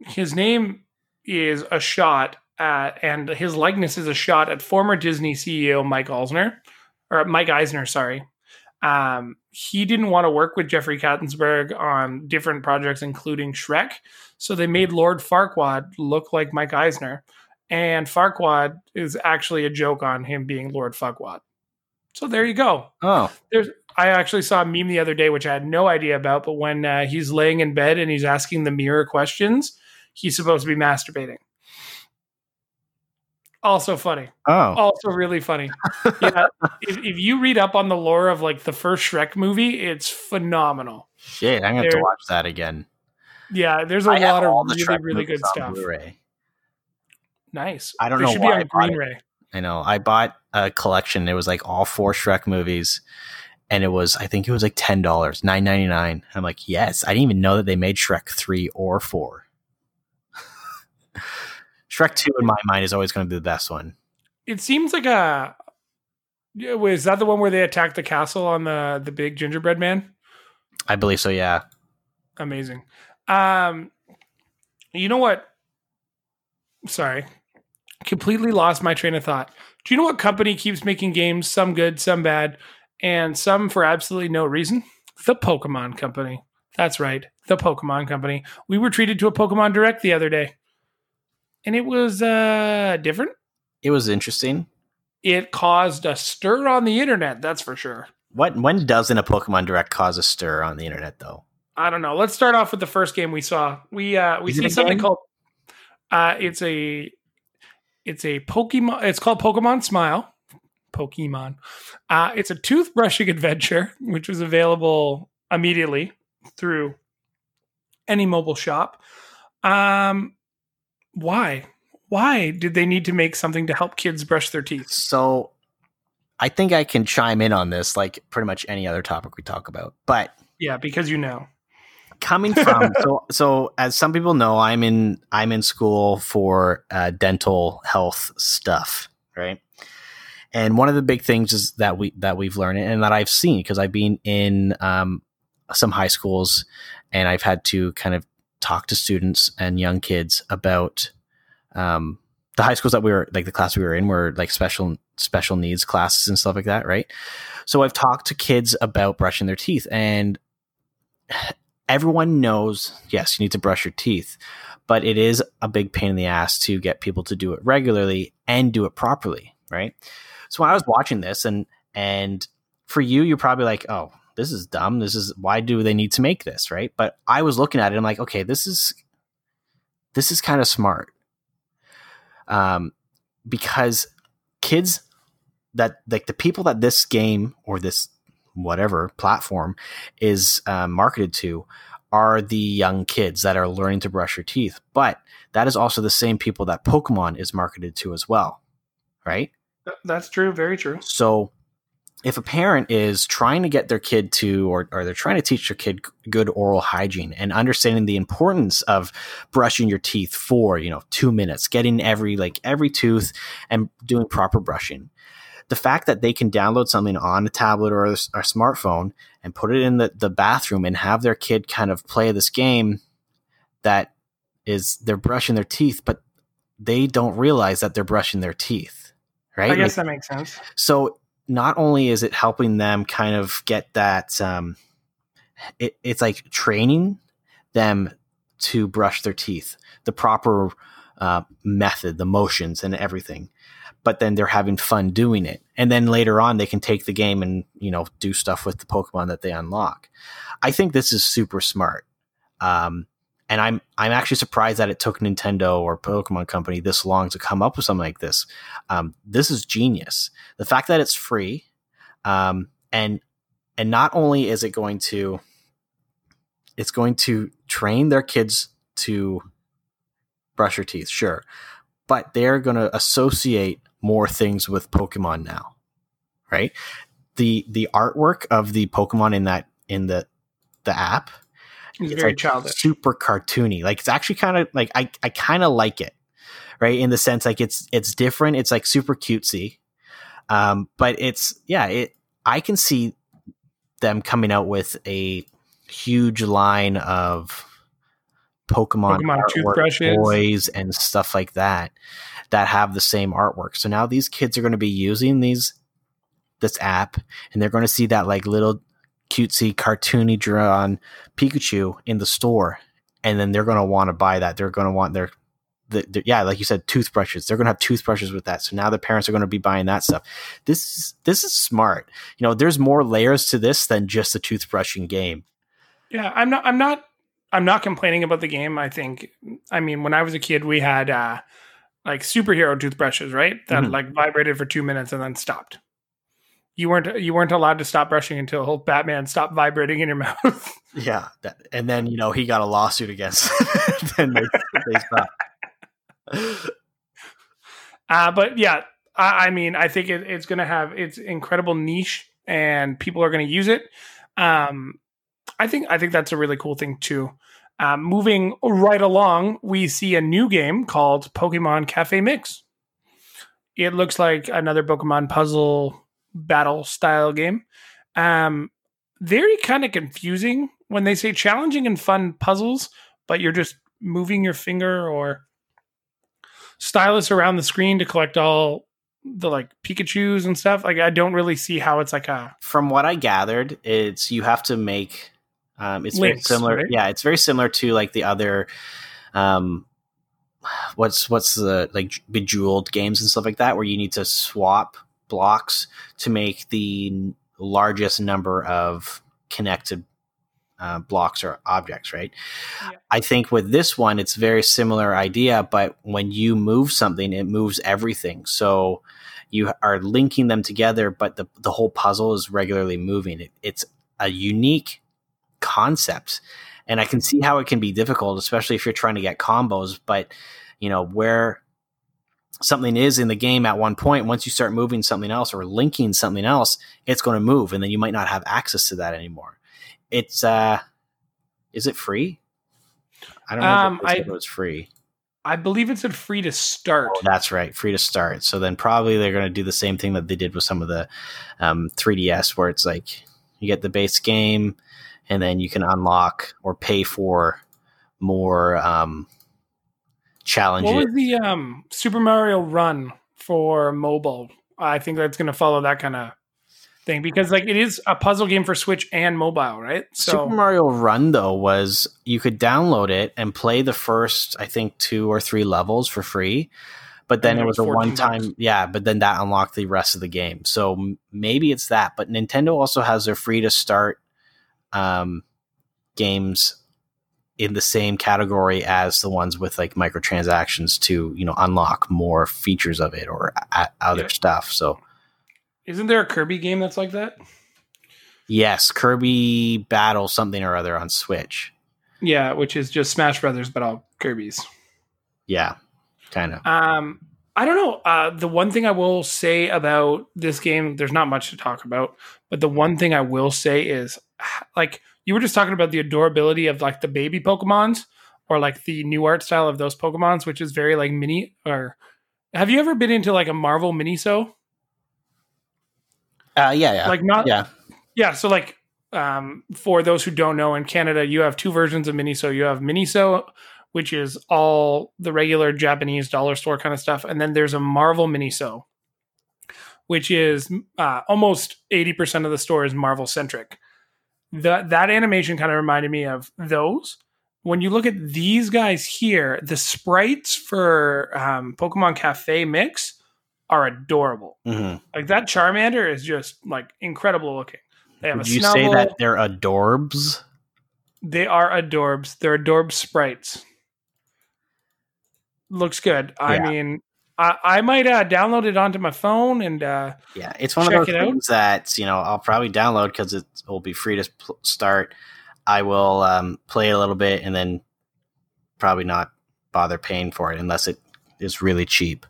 his name is a shot at, and his likeness is a shot at former Disney CEO Mike Eisner, or Mike Eisner, sorry. Um, he didn't want to work with Jeffrey Katzenberg on different projects, including Shrek. So they made Lord Farquaad look like Mike Eisner. And Farquaad is actually a joke on him being Lord Farquaad. So there you go. Oh, there's I actually saw a meme the other day, which I had no idea about. But when uh, he's laying in bed and he's asking the mirror questions, he's supposed to be masturbating. Also funny. Oh, Also really funny. Yeah, if, if you read up on the lore of like the first Shrek movie, it's phenomenal. shit! I'm gonna have to watch that again. Yeah, there's a I lot of really Shrek really good stuff. Blu-ray. Nice. I don't They know should why be on. Green Ray. I know. I bought a collection. It was like all four Shrek movies, and it was I think it was like ten dollars, nine ninety nine. I'm like, yes. I didn't even know that they made Shrek three or four. Shrek two, in my mind, is always going to be the best one. It seems like a. Yeah, Was that the one where they attacked the castle on the the big gingerbread man? I believe so. Yeah. Amazing. Um, you know what? Sorry, completely lost my train of thought. Do you know what company keeps making games? Some good, some bad, and some for absolutely no reason. The Pokemon Company. That's right, the Pokemon Company. We were treated to a Pokemon Direct the other day, and it was uh different. It was interesting. It caused a stir on the internet. That's for sure. What when doesn't a Pokemon Direct cause a stir on the internet though? I don't know. Let's start off with the first game we saw. We uh we Is see something game? called uh it's a it's a Pokemon it's called Pokemon Smile. Pokemon. Uh it's a toothbrushing adventure which was available immediately through any mobile shop. Um why? Why did they need to make something to help kids brush their teeth? So I think I can chime in on this like pretty much any other topic we talk about. But Yeah, because you know. coming from so so as some people know i'm in i'm in school for uh, dental health stuff right and one of the big things is that we that we've learned and that i've seen because i've been in um, some high schools and i've had to kind of talk to students and young kids about um, the high schools that we were like the class we were in were like special special needs classes and stuff like that right? So i've talked to kids about brushing their teeth and everyone knows yes you need to brush your teeth but it is a big pain in the ass to get people to do it regularly and do it properly right so when i was watching this and and for you you're probably like oh this is dumb. This is why do they need to make this? Right? But i was looking at it i'm like okay this is this is kind of smart. Um because kids that like the people that this game or this whatever platform is uh, marketed to are the young kids that are learning to brush your teeth. But that is also the same people that Pokemon is marketed to as well, right? Th- That's true, very true. So if a parent is trying to get their kid to, or, or they're trying to teach their kid good oral hygiene and understanding the importance of brushing your teeth for, you know, two minutes, getting every, like every tooth and doing proper brushing. The fact that they can download something on a tablet or a, or smartphone and put it in the, the bathroom and have their kid kind of play this game that is they're brushing their teeth, but they don't realize that they're brushing their teeth, right? I guess Like- that makes sense. so not only is it helping them kind of get that um it, it's like training them to brush their teeth the proper uh, method the motions and everything but then they're having fun doing it and then later on they can take the game and you know do stuff with the pokemon that they unlock i think this is super smart um, and i'm i'm actually surprised that it took nintendo or pokemon company this long to come up with something like this. Um, this is genius. The fact that it's free um, and and not only is it going to it's going to train their kids to brush your teeth sure but they're going to associate more things with pokemon now right? The the artwork of the pokemon in that in the the app It's it's very like childish. super cartoony. Like it's actually kind of like I I kind of like it, right? In the sense like it's it's different. It's like super cutesy, um, but it's yeah. It I can see them coming out with a huge line of Pokemon, Pokemon artwork, toothbrushes. toys, and stuff like that that have the same artwork. So now these kids are going to be using these this app, and they're going to see that like little cutesy, cartoony drawn Pikachu in the store, and then they're going to want to buy that. They're going to want their the, the, yeah, like you said, toothbrushes. They're going to have toothbrushes with that. So now the parents are going to be buying that stuff. This this is smart. You know, there's more layers to this than just a toothbrushing game. Yeah, I'm not. I'm not. I'm not complaining about the game. I think. I mean, when I was a kid, we had uh, like superhero toothbrushes, right? That Mhm. like vibrated for two minutes and then stopped. You weren't. You weren't allowed to stop brushing until whole Batman stopped vibrating in your mouth. Yeah, that, and then you know he got a lawsuit against. then they, they stopped. Uh, but yeah, I, I mean, I think it, it's going to have its incredible niche, and people are going to use it. Um, I think I think that's a really cool thing too. Um, moving right along, we see a new game called Pokemon Cafe Mix. It looks like another Pokemon puzzle battle style game. Um, very kind of confusing when they say challenging and fun puzzles, but you're just moving your finger or stylus around the screen to collect all the like Pikachu's and stuff. Like I don't really see how it's like a From what I gathered, it's you have to make. Um, it's very similar. right? Yeah, it's very similar to like the other. Um, what's what's the like bejeweled games and stuff like that, where you need to swap blocks to make the largest number of connected uh, blocks or objects, right? Yeah. I think with this one, it's very similar idea, but when you move something, it moves everything. So you are linking them together, but the the whole puzzle is regularly moving. It, it's a unique concept, and I can see how it can be difficult, especially if you're trying to get combos. But you know where something is in the game at one point once you start moving something else or linking something else it's going to move and then you might not have access to that anymore. It's uh is it free? I don't know Um, if it was free. I believe it's a free to start. Oh, that's right free to start. So then probably they're going to do the same thing that they did with some of the um, 3ds where it's like you get the base game and then you can unlock or pay for more um challenges What was the um, Super Mario Run for mobile? I think that's going to follow that kind of thing because like it is a puzzle game for Switch and mobile, right? So Super Mario Run though was you could download it and play the first I think two or three levels for free, but then it it was was a one time yeah, but then that unlocked the rest of the game. So maybe it's that, but Nintendo also has their free to start um, games in the same category as the ones with like microtransactions to you know unlock more features of it or a- other Yeah. stuff. So isn't there a Kirby game that's like that? yes, Kirby Battle something or other on Switch. Yeah, which is just Smash Brothers, but all Kirby's. Yeah, kind of. Um, I don't know. Uh, the one thing I will say about this game, there's not much to talk about, but the one thing I will say is, like, you were just talking about the adorability of like the baby Pokemons or like the new art style of those Pokemons, which is very like mini. Or have you ever been into like a Marvel Miniso? Uh, yeah, yeah, Like not yeah. yeah so like um, for those who don't know in canada you have two versions of Miniso. you have Miniso which is all the regular japanese dollar store kind of stuff and then there's a marvel miniso which is uh, almost 80% of the store is marvel centric that that animation kind of reminded me of those when you look at these guys here the sprites for um, pokemon cafe mix are adorable hmm like that charmander is just like incredible looking they have Would a you Snubbull. say that they're adorbs? They are adorbs. They're adorb sprites. Looks good. I mean, I, I might uh, download it onto my phone and uh, Yeah, it's one Check of those it out. things that you know I'll probably download because it will be free to pl- start. I will um, play a little bit and then probably not bother paying for it unless it is really cheap.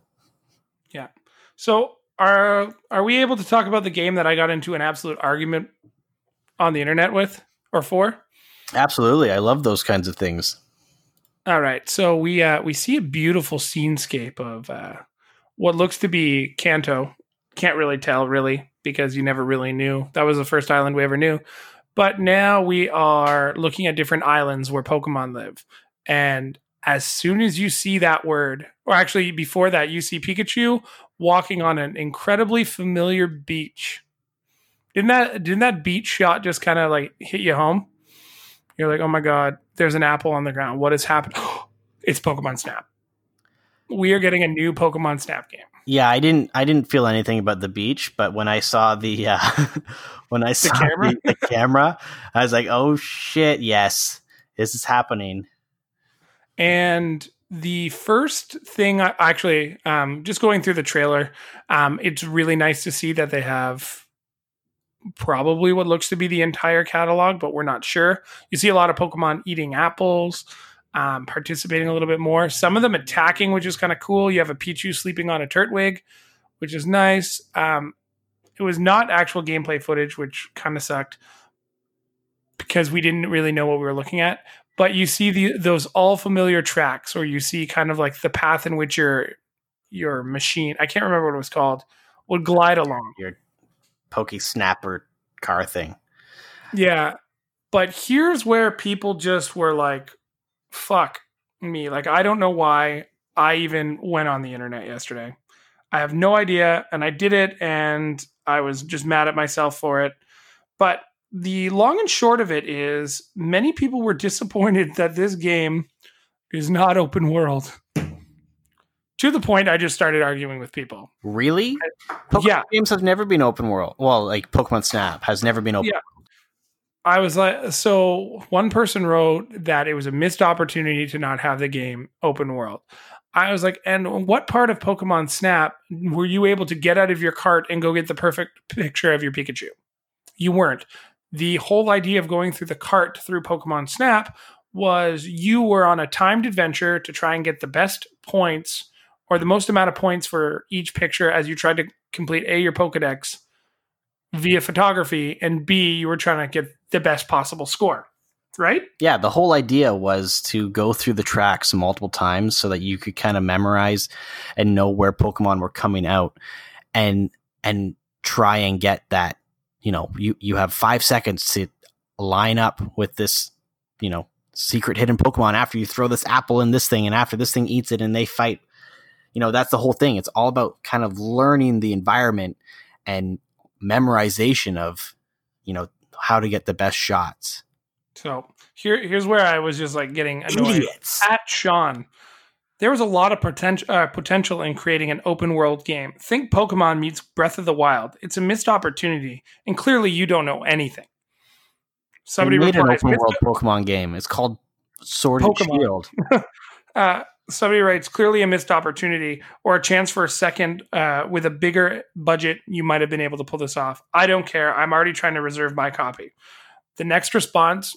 Yeah. So are are we able to talk about the game that I got into an absolute argument on the internet with or for? Absolutely, I love those kinds of things. All right, so we uh, we see a beautiful scenescape of uh, what looks to be Kanto. Can't really tell, really, because you never really knew. That was the first island we ever knew. But now we are looking at different islands where Pokemon live, and as soon as you see that word, or actually before that, you see Pikachu walking on an incredibly familiar beach. Didn't that didn't that beach shot just kind of like hit you home? You're like, oh my god, there's an apple on the ground. What has happened? it's Pokemon Snap. we are getting a new Pokemon Snap game. Yeah, I didn't I didn't feel anything about the beach, but when I saw the uh, when I saw camera? The, the camera, I was like, "Oh shit, yes, this is happening." And the first thing, I- actually, um, just going through the trailer, um, it's really nice to see that they have probably what looks to be the entire catalog, but we're not sure. You see a lot of Pokemon eating apples, um, participating a little bit more. Some of them attacking, which is kind of cool. You have a Pichu sleeping on a Turtwig, which is nice. Um, it was not actual gameplay footage, which kind of sucked because we didn't really know what we were looking at but you see the those all familiar tracks or you see kind of like the path in which your your machine i can't remember what it was called would glide along Pokey Snapper car thing. yeah but here's where people just were like fuck me like i don't know why i even went on the internet yesterday i have no idea and i did it and i was just mad at myself for it but the long and short of it is many people were disappointed that this game is not open world. To the point I just started arguing with people. Really? Pokemon Yeah. games have never been open world. Well, like Pokemon Snap has never been open. Yeah. I was like, so one person wrote that it was a missed opportunity to not have the game open world. I was like, and what part of Pokemon Snap were you able to get out of your cart and go get the perfect picture of your Pikachu? You weren't. The whole idea of going through the cart through Pokemon Snap was you were on a timed adventure to try and get the best points or the most amount of points for each picture as you tried to complete A, your Pokedex via photography, and B, you were trying to get the best possible score, right? Yeah, the whole idea was to go through the tracks multiple times so that you could kind of memorize and know where Pokemon were coming out and and try and get that, you know, you you have 5 seconds to line up with this, you know, secret hidden Pokemon after you throw this apple in this thing and after this thing eats it and they fight. You know, that's the whole thing. It's all about kind of learning the environment and memorization of, you know, how to get the best shots. So here, here's where I was just like getting annoyed Idiots. at Sean. There was a lot of potential uh, potential in creating an open world game. Think Pokemon meets Breath of the Wild. It's a missed opportunity, and clearly you don't know anything. Somebody they made an open world Pokemon game. It's called Sword Pokemon. and Shield. uh, somebody writes clearly a missed opportunity or a chance for a second uh, with a bigger budget you might have been able to pull this off. I don't care. I'm already trying to reserve my copy. The next response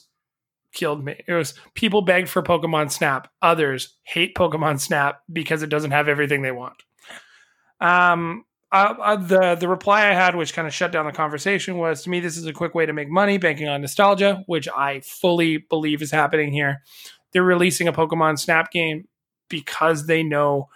killed me. It was people begged for pokemon snap. Others hate pokemon snap because it doesn't have everything they want. Um uh, uh, the the reply I had, which kind of shut down the conversation, was to me this is a quick way to make money banking on nostalgia, which I fully believe is happening here. They're releasing a Pokemon Snap game because they know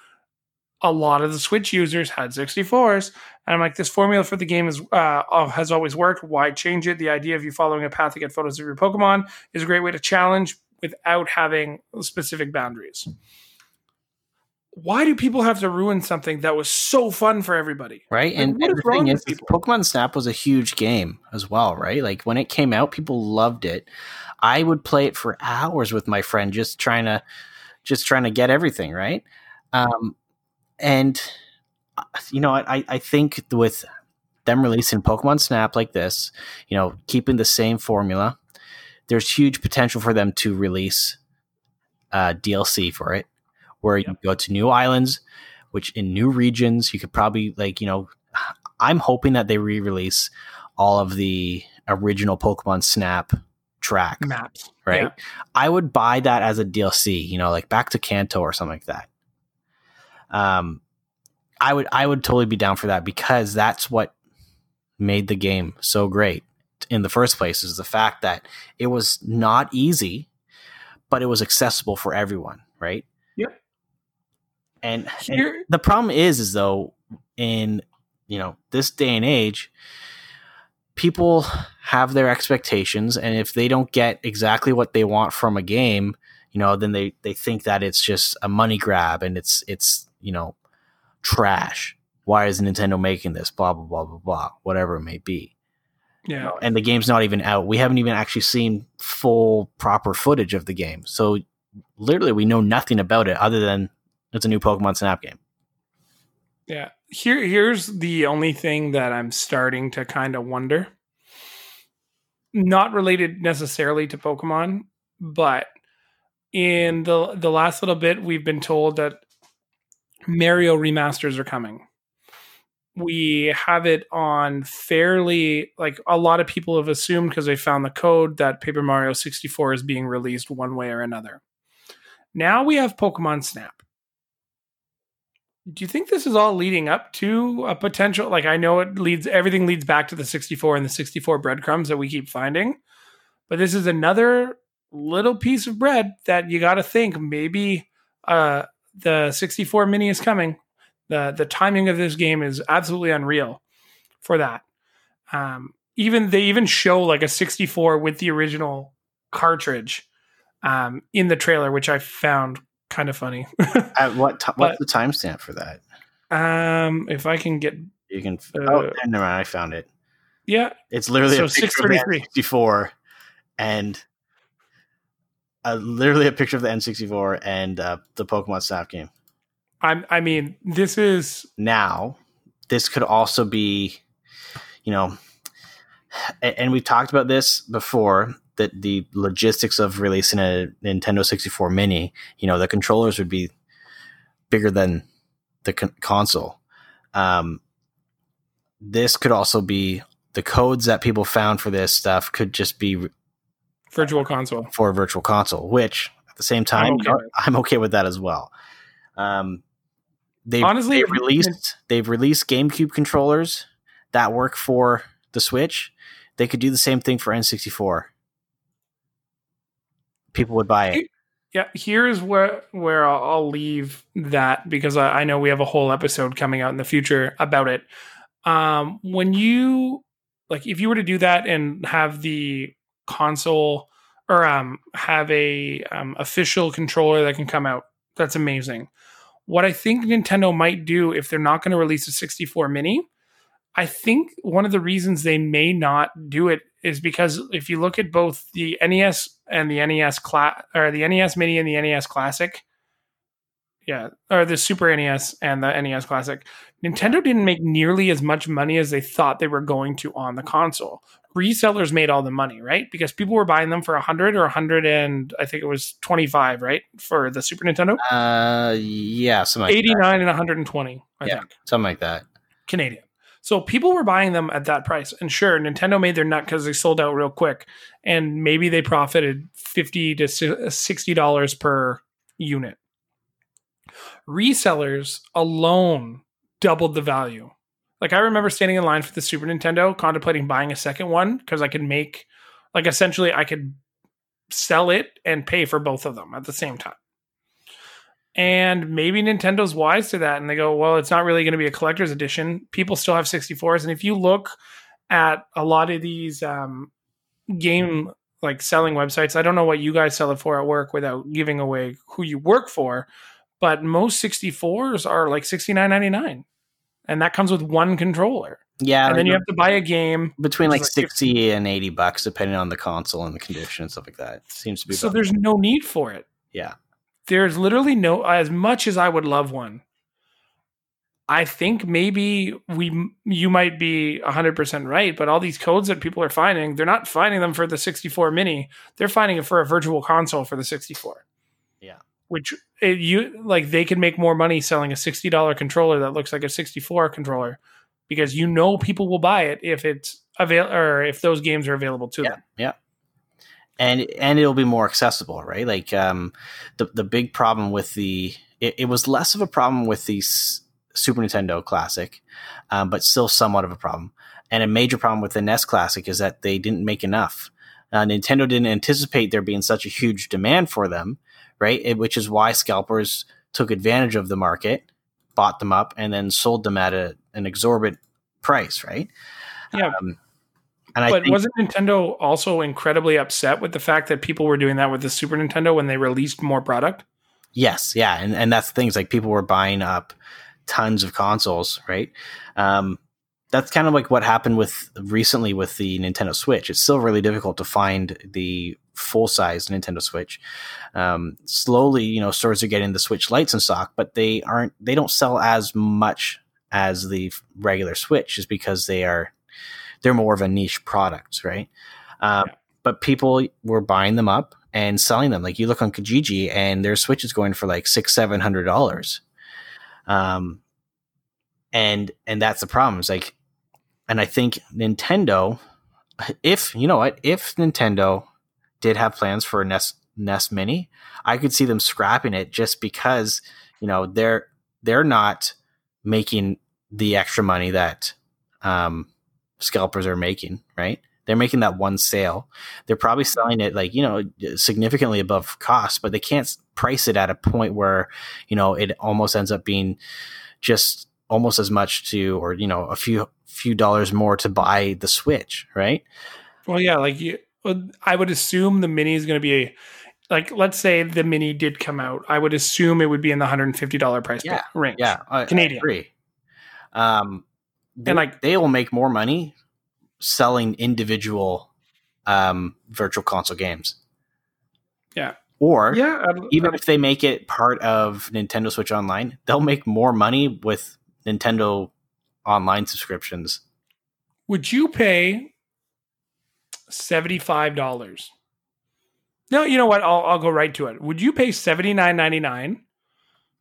a lot of the Switch users had 64s, and I'm like, this formula for the game is uh, has always worked. Why change it? The idea of you following a path to get photos of your Pokemon is a great way to challenge without having specific boundaries. Why do people have to ruin something that was so fun for everybody? Right? Like, and, what and is the wrong thing with is, people? Pokemon Snap was a huge game as well, right? Like when it came out, people loved it. I would play it for hours with my friend, just trying to, just trying to get everything right. Um, and uh, you know, I I think with them releasing Pokemon Snap like this, you know, keeping the same formula, there's huge potential for them to release uh, DLC for it, where you go to new islands, which in new regions you could probably like you know, I'm hoping that they re-release all of the original Pokemon Snap track, Maps, right? Yeah. I would buy that as a DLC, you know, like back to Kanto or something like that. Um, I would I would totally be down for that because that's what made the game so great in the first place is the fact that it was not easy, but it was accessible for everyone, right? Yep. And, and the problem is is though in you know this day and age people have their expectations and if they don't get exactly what they want from a game you know then they they think that it's just a money grab and it's it's you know trash. Why is nintendo making this? Blah blah blah blah blah whatever it may be. Yeah, and the game's not even out. We haven't even actually seen full proper footage of the game. So literally we know nothing about it other than It's a new Pokemon Snap game. Yeah. Here here's the only thing that I'm starting to kind of wonder. Not related necessarily to Pokemon, but in the the last little bit we've been told that Mario remasters are coming. We have it on fairly like a lot of people have assumed because they found the code that Paper Mario 64 is being released one way or another. Now we have Pokemon Snap do you think this is all leading up to a potential like i know it leads everything leads back to the 64 and the 64 breadcrumbs that we keep finding but this is another little piece of bread that you got to think maybe uh the 64 mini is coming. The the timing of this game is absolutely unreal for that. Um even they even show like a 64 with the original cartridge um in the trailer which i found kind of funny. At what t- what's the timestamp for that? Um, if I can get, You can. Uh, oh, never mind. I found it. yeah, It's literally So a picture of the 633. N64 and uh, literally a picture of the N64 and uh, the Pokemon Snap game. I'm. I mean, this is Now, this could also be, you know, a- and we've talked about this before that the logistics of releasing a Nintendo 64 Mini, you know, the controllers would be bigger than the con- console. Um, this could also be the codes that people found for this stuff could just be virtual console. for a virtual console, which at the same time, I'm okay with. I'm okay with that as well. Um, they Honestly, they've released they've released GameCube controllers that work for the Switch. They could do the same thing for N64. People would buy it. Yeah, here's where where I'll, leave that because I, I know we have a whole episode coming out in the future about it. Um, when you like, if you were to do that and have the console or um have a um, official controller that can come out, that's amazing. What I think Nintendo might do if they're not going to release a 64 mini, I think one of the reasons they may not do it is because if you look at both the NES and the NES class or the NES Mini and the NES Classic, yeah, or the Super NES and the NES Classic, Nintendo didn't make nearly as much money as they thought they were going to on the console. Resellers made all the money, right? Because people were buying them for a hundred or a hundred and I think it was twenty five, right, for the Super Nintendo. Uh, yeah, something like Eighty that. and one hundred and twenty, I Yeah. think. Something like that. Canadian. So people were buying them at that price. And sure, Nintendo made their nut because they sold out real quick. And maybe they profited 50 to uh, $60 per unit. Resellers alone doubled the value. Like I remember standing in line for the Super Nintendo, contemplating buying a second one because I could make, like, essentially, I could sell it and pay for both of them at the same time. And maybe Nintendo's wise to that and they go, well, it's not really going to be a collector's edition. People still have 64s. And if you look at a lot of these um, game like selling websites, I don't know what you guys sell it for at work without giving away who you work for, but most 64s are like 69.99. And that comes with one controller. Yeah, and then you have to buy a game. between like like sixty and eighty bucks, depending on the console and the condition and stuff like that. Seems to be So there's no need for it. yeah. There's literally no as much as I would love one. I think maybe we you might be 100% right, but all these codes that people are finding, they're not finding them for the 64 mini. They're finding it for a virtual console for the 64. Yeah. Which it, you like they could make more money selling a $60 controller that looks like a 64 controller because you know people will buy it if it's avail or if those games are available to Yeah, them. yeah. And and it'll be more accessible, right? Like um, the the big problem with the it, it was less of a problem with the S- Super Nintendo Classic, um, but still somewhat of a problem. And a major problem with the NES Classic is that they didn't make enough. Uh, Nintendo didn't anticipate there being such a huge demand for them, right? It, which is why scalpers took advantage of the market, bought them up, and then sold them at a, an exorbitant price, right? Yeah. Um, and but think, wasn't Nintendo also incredibly upset with the fact that people were doing that with the Super Nintendo when they released more product? Yes, yeah, and and that's things like people were buying up tons of consoles, right? Um, that's kind of like what happened with recently with the Nintendo Switch. It's still really difficult to find the full size Nintendo Switch. Um, slowly, you know, stores are getting the Switch lights in stock, but they aren't. They don't sell as much as the regular Switch, is because they are they're more of a niche product, right? Um, yeah. But people were buying them up and selling them. Like you look on Kijiji, and their Switch is going for like six, seven hundred dollars. Um, and and that's the problem. It's like, and I think Nintendo, if you know what, if Nintendo did have plans for a NES NES Mini, I could see them scrapping it just because you know they're they're not making the extra money that um, scalpers are making, right? They're making that one sale. They're probably selling it like, you know, significantly above cost, but they can't price it at a point where, you know, it almost ends up being just almost as much to or, you know, a few few dollars more to buy the Switch, right? Well, yeah, like you, I would assume the mini is going to be a like let's say the mini did come out, I would assume it would be in the hundred and fifty dollar price yeah, range. Yeah, I, Canadian. I agree. Um, they, and like they will make more money selling individual um, virtual console games. Yeah. Or yeah, I'm, even I'm, if they make it part of Nintendo Switch Online, they'll make more money with Nintendo Online subscriptions. Would you pay seventy five dollars? No, you know what? I'll I'll go right to it. Would you pay seventy nine ninety nine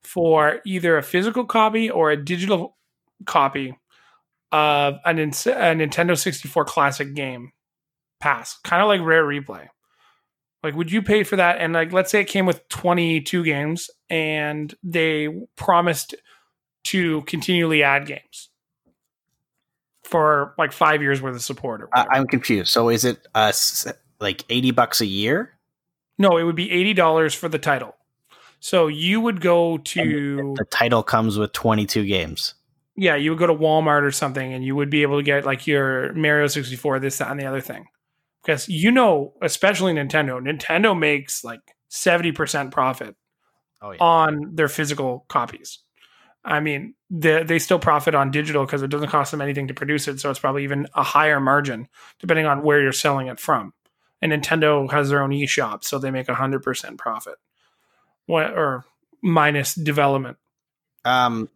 for either a physical copy or a digital copy of a, a Nintendo 64 classic game pass, kind of like Rare Replay. Like, would you pay for that? And like, let's say it came with 22 games and they promised to continually add games for like five years worth of support. I'm confused. So is it uh, like 80 bucks a year? No, it would be $80 for the title. So you would go to. And the title comes with 22 games yeah, you would go to Walmart or something and you would be able to get like your Mario 64, this, that, and the other thing. Because you know, especially Nintendo, Nintendo makes like 70% profit oh, yeah. on their physical copies. I mean, they, they still profit on digital because it doesn't cost them anything to produce it. So it's probably even a higher margin depending on where you're selling it from. And Nintendo has their own eShop, so they make 100% profit. What, or minus development. Um,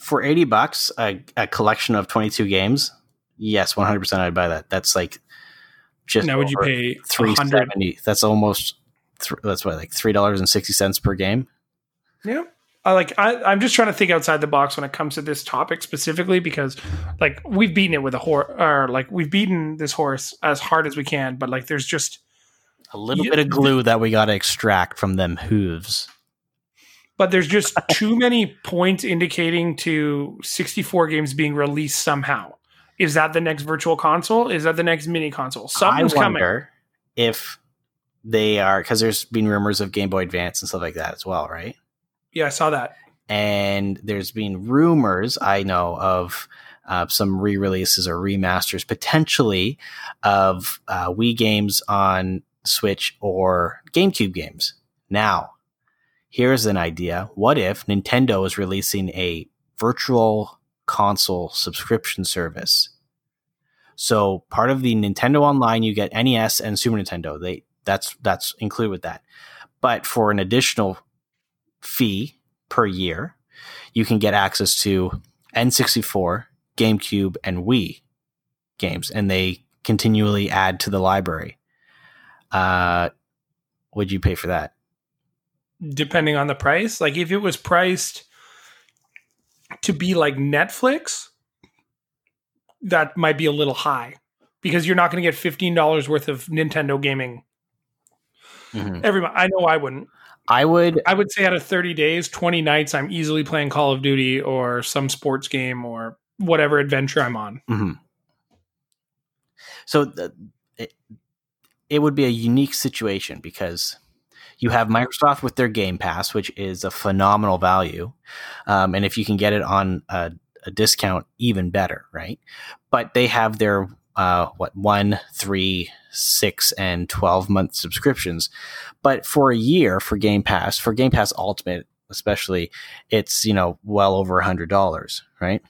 for 80 bucks, a, a collection of 22 games, yes, 100% I'd buy that. That's like just now would you pay 370 that's almost th- that's what like three dollars and 60 cents per game? Yeah. I like I, i'm just trying to think outside the box when it comes to this topic specifically because like we've beaten it with a horse or like we've beaten this horse as hard as we can but like there's just a little you, bit of glue that we got to extract from them hooves but there's just too many points indicating to 64 games being released somehow. Is that the next virtual console? Is that the next mini console? Something's I wonder coming. if they are because there's been rumors of Game Boy Advance and stuff like that as well, right? Yeah, I saw that. And there's been rumors I know of uh, some re-releases or remasters potentially of uh, Wii games on Switch or GameCube games. Now, Here's an idea. What if Nintendo is releasing a virtual console subscription service? So part of the Nintendo Online, you get NES and Super Nintendo. They that's that's included with that. But for an additional fee per year, you can get access to N64, GameCube, and Wii games, and they continually add to the library. Uh, would you pay for that? Depending on the price. Like if it was priced to be like Netflix, that might be a little high because you're not going to get fifteen dollars worth of Nintendo gaming mm-hmm. every month. I know I wouldn't. I would. I would say out of thirty days, twenty nights, I'm easily playing Call of Duty or some sports game or whatever adventure I'm on. Mm-hmm. So the, it, it would be a unique situation because you have Microsoft with their Game Pass, which is a phenomenal value, um, and if you can get it on a, a, discount, even better, right? But they have their uh, what one, three, six, and twelve month subscriptions. But for a year for Game Pass, for Game Pass Ultimate especially, it's you know well over a hundred dollars, right?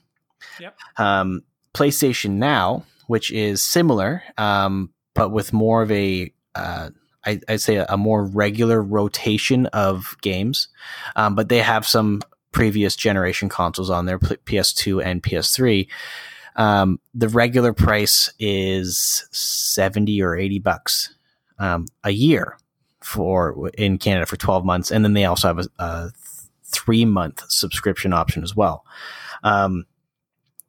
Yep. Um, PlayStation Now, which is similar, um, but with more of a uh, I, I'd say a, a, more regular rotation of games, um, but they have some previous generation consoles on there, PS2 and PS3. Um, the regular price is 70 or 80 bucks um, a year for in Canada for 12 months. And then they also have a, a three month subscription option as well. Um,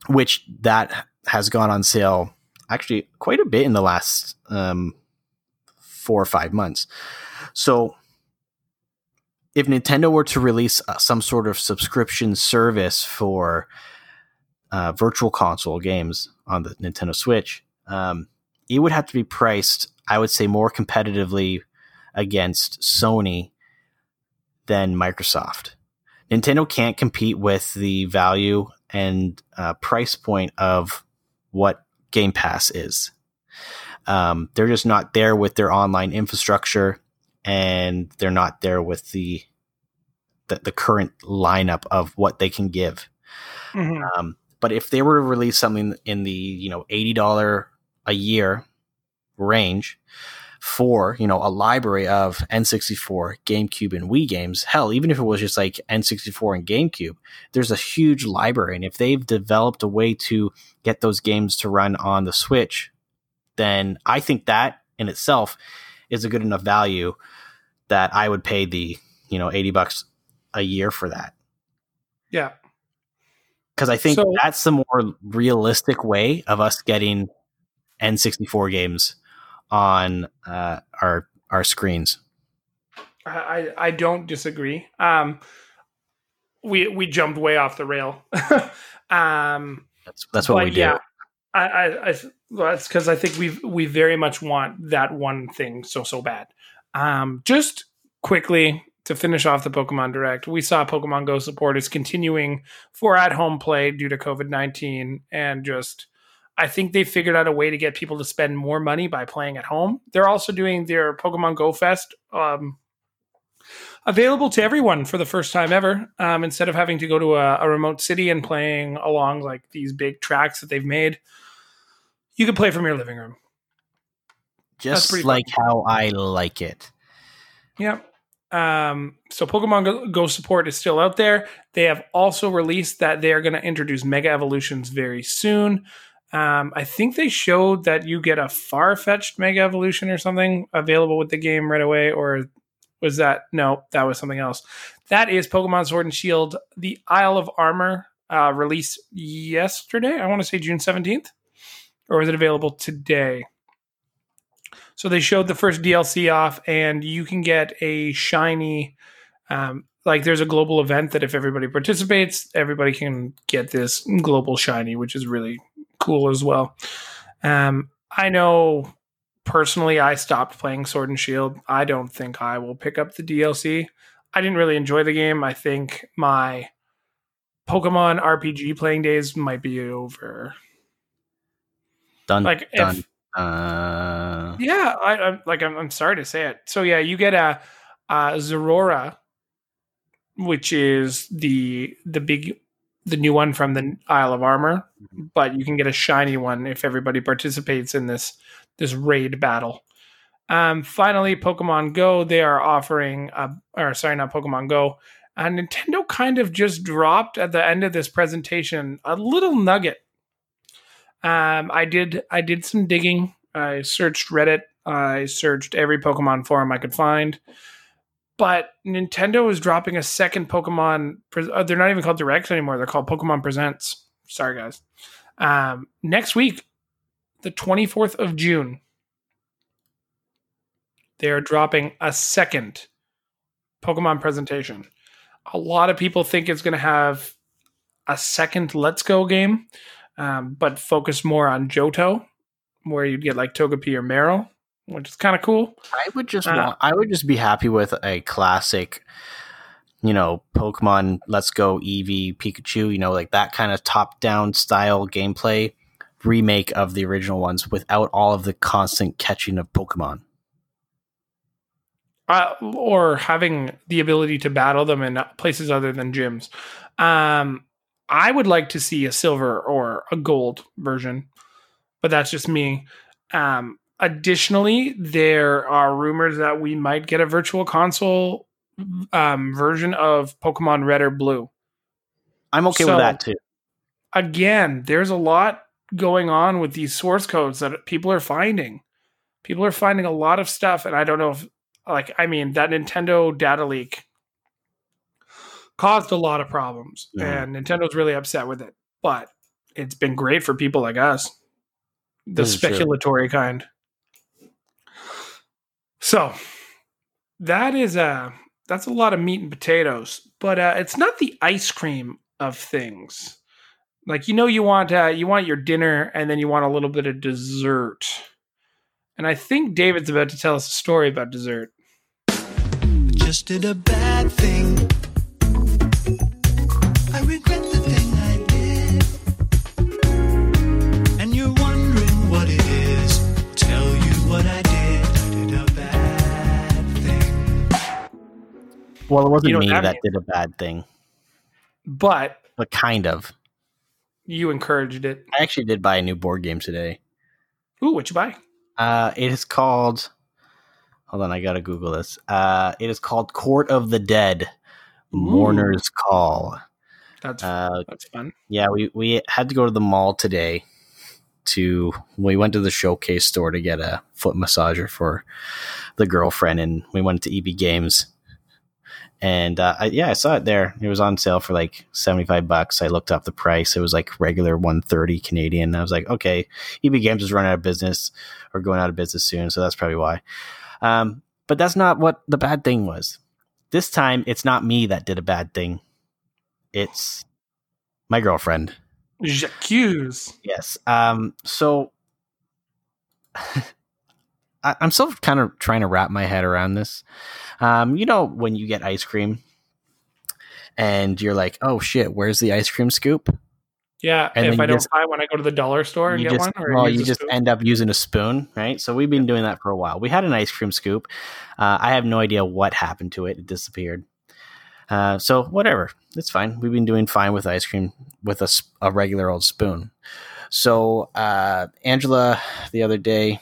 which that has gone on sale actually quite a bit in the last, um, four or five months. So if Nintendo were to release uh, some sort of subscription service for uh, virtual console games on the Nintendo Switch, um, it would have to be priced, I would say, more competitively against Sony than Microsoft. Nintendo can't compete with the value and uh, price point of what Game Pass is. Um, they're just not there with their online infrastructure and they're not there with the the, the current lineup of what they can give. Mm-hmm. Um, but if they were to release something in the you know eighty dollar a year range for you know a library of N64, GameCube, and Wii games, hell, even if it was just like N64 and GameCube, there's a huge library, and if they've developed a way to get those games to run on the Switch, then I think that in itself is a good enough value that I would pay the you know 80 bucks a year for that. Yeah. Cuz I think so, that's the more realistic way of us getting N64 games on uh, our our screens. I I don't disagree. Um we we jumped way off the rail. um that's that's what we do. Yeah. I, I, I well, that's because I think we we very much want that one thing so so bad. Um, just quickly to finish off the Pokemon Direct, we saw Pokemon Go support is continuing for at home play due to COVID 19. And just, I think they figured out a way to get people to spend more money by playing at home. They're also doing their Pokemon Go Fest um, available to everyone for the first time ever. Um, instead of having to go to a, a remote city and playing along like these big tracks that they've made, you can play from your living room. Just like fun. how I like it. Yeah. Um, so Pokemon Go support is still out there. They have also released that they are going to introduce Mega Evolutions very soon. Um, I think they showed that you get a Farfetch'd Mega Evolution or something available with the game right away, or was that no? That was something else. That is Pokemon Sword and Shield, the Isle of Armor, uh, released yesterday. I want to say June seventeenth, or was it available today? So they showed the first DLC off, and you can get a shiny. Um, like there's a global event that if everybody participates, everybody can get this global shiny, which is really cool as well. Um, I know personally, I stopped playing Sword and Shield. I don't think I will pick up the DLC. I didn't really enjoy the game. I think my Pokemon RPG playing days might be over. Done. Like. If, uh, yeah, I, I like. I'm, I'm, sorry to say it. So yeah, you get a, a Zeraora, which is the the big the new one from the Isle of Armor, mm-hmm. but you can get a shiny one if everybody participates in this this raid battle. Um, finally, Pokemon Go, they are offering, a, or sorry, not Pokemon Go. Uh, Nintendo kind of just dropped at the end of this presentation a little nugget um, I did I did some digging. I searched Reddit. I searched every Pokemon forum I could find. But Nintendo is dropping a second Pokemon. Uh, they're not even called Directs anymore. They're called Pokemon Presents. Sorry, guys. Um, next week, the 24th of June, they are dropping a second Pokemon presentation. A lot of people think it's going to have a second Let's Go game um, but focus more on Johto, where you'd get like Togepi or Marill, which is kind of cool. I would just uh, want, I would just be happy with a classic, you know, Pokemon Let's Go Eevee Pikachu, you know, like that kind of top down style gameplay remake of the original ones without all of the constant catching of Pokemon. Uh, or having the ability to battle them in places other than gyms. Um, I would like to see a silver or a gold version, but that's just me. Um, additionally, there are rumors that we might get a virtual console um, version of Pokemon Red or Blue. I'm okay So- with that too. Again, there's a lot going on with these source codes that people are finding. People are finding a lot of stuff, and I don't know if, like, I mean, that Nintendo data leak caused a lot of problems, Yeah. and Nintendo's really upset with it. But it's been great for people like us, the This is true. speculatory kind. So that is a that's a lot of meat and potatoes, but uh, it's not the ice cream of things. Like you know, you want uh, you want your dinner, and then you want a little bit of dessert. And I think David's about to tell us a story about dessert. just did a bad thing. Well, it wasn't You know me that means? did a bad thing, But but kind of. you encouraged it. I actually did buy a new board game today. Ooh, what you buy? Uh, it is called. Hold on, I gotta Google this. Uh, it is called Court of the Dead, Mourner's Call. That's Uh, that's fun. yeah, we we had to go to the mall today. To we went to the showcase store to get a foot massager for the girlfriend, and we went to EB Games. And uh, I, yeah, I saw it there. It was on sale for like seventy five bucks. I looked up the price; it was like regular one thirty Canadian. I was like, okay, EB Games is running out of business or going out of business soon, so that's probably why. Um, but that's not what the bad thing was. This time, it's not me that did a bad thing. It's my girlfriend. J'accuse. Yes. Um. So I, I'm still kind of trying to wrap my head around this. Um. You know when you get ice cream, and you're like, "Oh shit, where's the ice cream scoop?" Yeah, And if I don't just- buy one, I go to the dollar store and get just, one. Or well, you just spoon? end up using a spoon, right? So we've been doing that for a while. We had an ice cream scoop. Uh, I have no idea what happened to it. It disappeared. Uh, so whatever, it's fine. We've been doing fine with ice cream with a regular old spoon. So uh, Angela, the other day,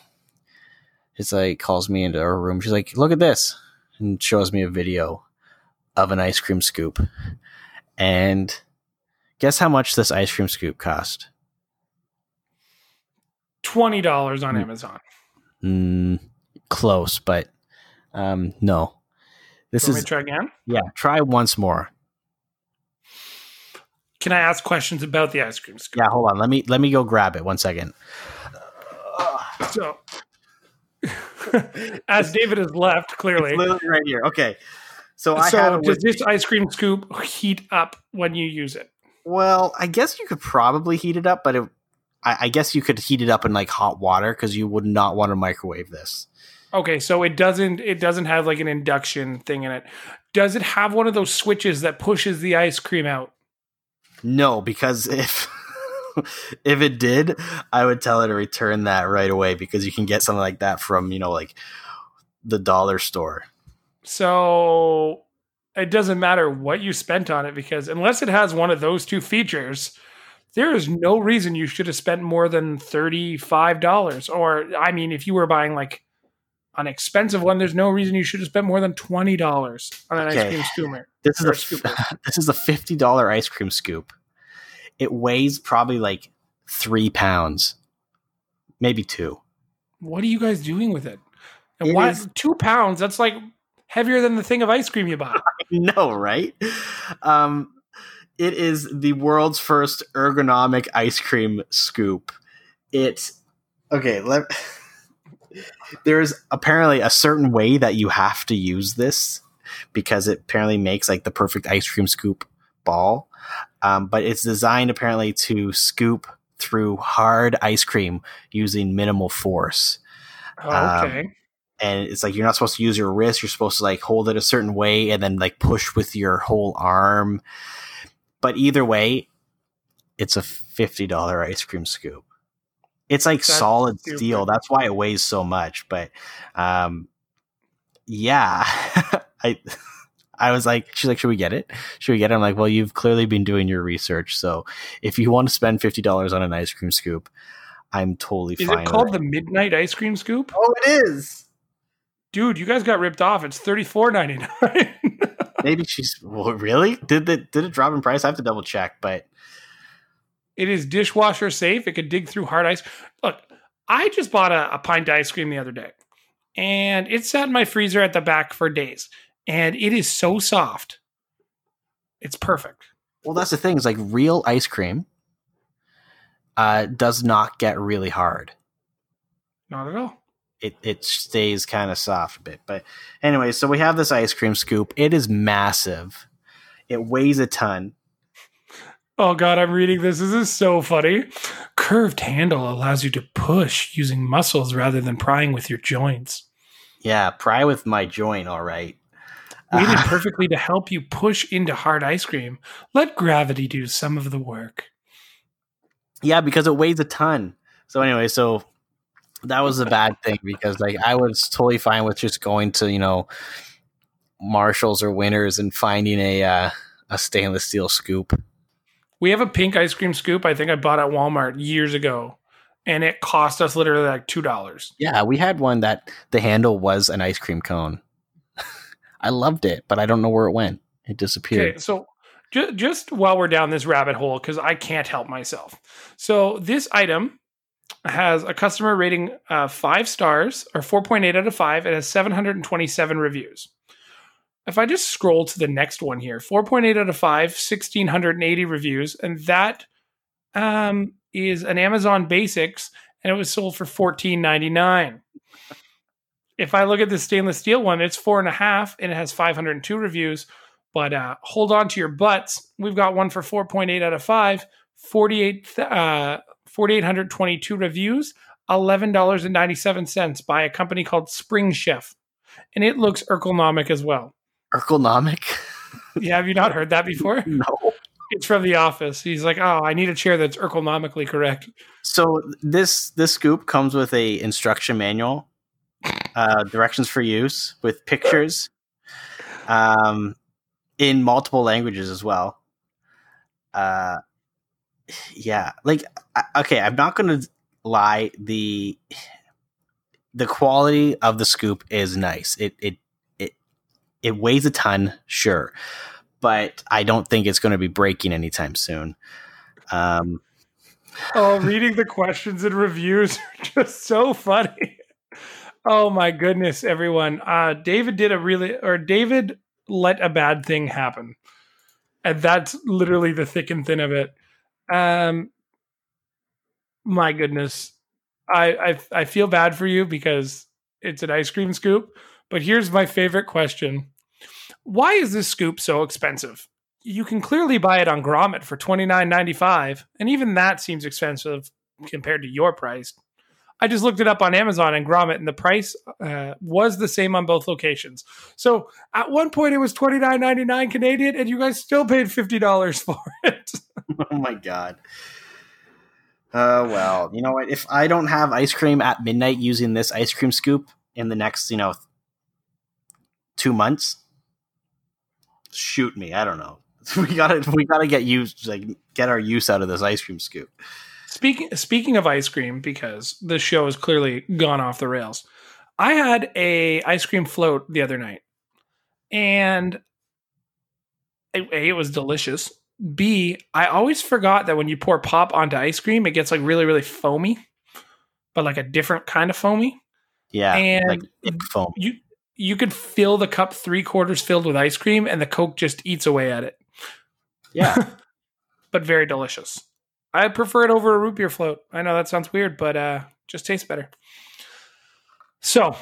is like calls me into her room. She's like, "Look at this," and shows me a video of an ice cream scoop. And guess how much this ice cream scoop cost? twenty dollars on Hmm. Amazon. Mm, close, but um, no. This is try again? yeah. Try once more. Can I ask questions about the ice cream scoop? Yeah, hold on. Let me let me go grab it. One second. So, as David has left, clearly. Right here. Okay. So I have So, does with, this ice cream scoop heat up when you use it? well, I guess you could probably heat it up, but it, I, I guess you could heat it up in like hot water because you would not want to microwave this. Okay, so it doesn't it doesn't have like an induction thing in it. Does it have one of those switches that pushes the ice cream out? No, because if if it did, I would tell her to return that right away because you can get something like that from you know like the dollar store. So it doesn't matter what you spent on it because unless it has one of those two features, there is no reason you should have spent more than $35. Or, I mean, if you were buying like an expensive one, there's no reason you should have spent more than $20 on an ice cream scooper. This is a scooper. this is a fifty dollar ice cream scoop. It weighs probably like three pounds, maybe two. What are you guys doing with it? And It why is- two pounds? That's like heavier than the thing of ice cream you buy. no, right? Um, it is the world's first ergonomic ice cream scoop. It okay. Let, there's apparently a certain way that you have to use this because it apparently makes like the perfect ice cream scoop ball. Um, but it's designed apparently to scoop through hard ice cream using minimal force. Um, okay. and it's like you're not supposed to use your wrist you're supposed to like hold it a certain way and then like push with your whole arm but either way it's a $50 ice cream scoop it's like That's solid stupid. steel that's why it weighs so much but um yeah i I was like, she's like, should we get it? Should we get it? I'm like, well, you've clearly been doing your research. So if you want to spend fifty dollars on an ice cream scoop, I'm totally Is fine. it with called the Midnight Ice Cream Scoop? Oh, it is. Dude, you guys got ripped off. It's thirty four ninety nine. Maybe she's well, really did the did it drop in price? I have to double check, but It is dishwasher safe. It could dig through hard ice. Look, I just bought a, a pint of ice cream the other day, and it sat in my freezer at the back for days, and it is so soft. It's perfect. well, that's the thing. Is like real ice cream uh, does not get really hard. Not at all. it it stays kind of soft a bit. But anyway, so we have this ice cream scoop. It is massive. It weighs a ton. Oh god, I'm reading this. This is so funny. Curved handle allows you to push using muscles rather than prying with your joints. Yeah, pry with my joint, all right. Weighted Uh, perfectly to help you push into hard ice cream. Let gravity do some of the work. yeah, because it weighs a ton. So anyway, so that was a bad thing because like I was totally fine with just going to you know Marshalls or Winners and finding a uh, a stainless steel scoop. We have a pink ice cream scoop I think I bought at Walmart years ago. And it cost us literally like two dollars. Yeah, we had one that the handle was an ice cream cone. I loved it, but I don't know where it went. It disappeared. Okay, so ju- just while we're down this rabbit hole, because I can't help myself. So this item has a customer rating uh, five stars or 4.8 out of five. It has 727 reviews. If I just scroll to the next one here, 4.8 out of five, 1680 reviews, and that um, is an Amazon Basics, and it was sold for 14.99. If I look at the stainless steel one, it's four and a half, and it has 502 reviews. But uh, hold on to your butts. We've got one for 4.8 out of 5, 48, uh, 4,822 reviews, $11.97 by a company called Spring Chef. And it looks ergonomic as well. Ergonomic? Yeah, have you not heard that before? no. It's from The Office. He's like, oh, I need a chair that's ergonomically correct. So this this scoop comes with a instruction manual, uh, directions for use with pictures, um, in multiple languages as well. Uh, yeah, like okay, I'm not gonna lie the the quality of the scoop is nice. It it it it weighs a ton, sure, but I don't think it's going to be breaking anytime soon. Um, Oh, reading the questions and reviews are just so funny. Oh my goodness, everyone. Uh David did a really or David let a bad thing happen. And that's literally the thick and thin of it. Um my goodness. I I I feel bad for you because it's an ice cream scoop, but here's my favorite question. Why is this scoop so expensive? you can clearly buy it on Grommet for twenty nine ninety five, and even that seems expensive compared to your price. I just looked it up on Amazon and Grommet, and the price uh, was the same on both locations. So at one point it was twenty nine ninety nine Canadian, and you guys still paid fifty dollars for it. oh my god. Uh, well, you know what? If I don't have ice cream at midnight using this ice cream scoop in the next, you know, two months, shoot me. I don't know. We gotta, we gotta get used, like, get our use out of this ice cream scoop. Speaking speaking of ice cream, because the show has clearly gone off the rails. I had a ice cream float the other night, and a, A, it was delicious. B, I always forgot that when you pour pop onto ice cream, it gets like really really foamy, but like a different kind of foamy. Yeah, And- like foam. You you could fill the cup three quarters filled with ice cream, and the Coke just eats away at it. Yeah, but very delicious. I prefer it over a root beer float. I know that sounds weird, but uh just tastes better. So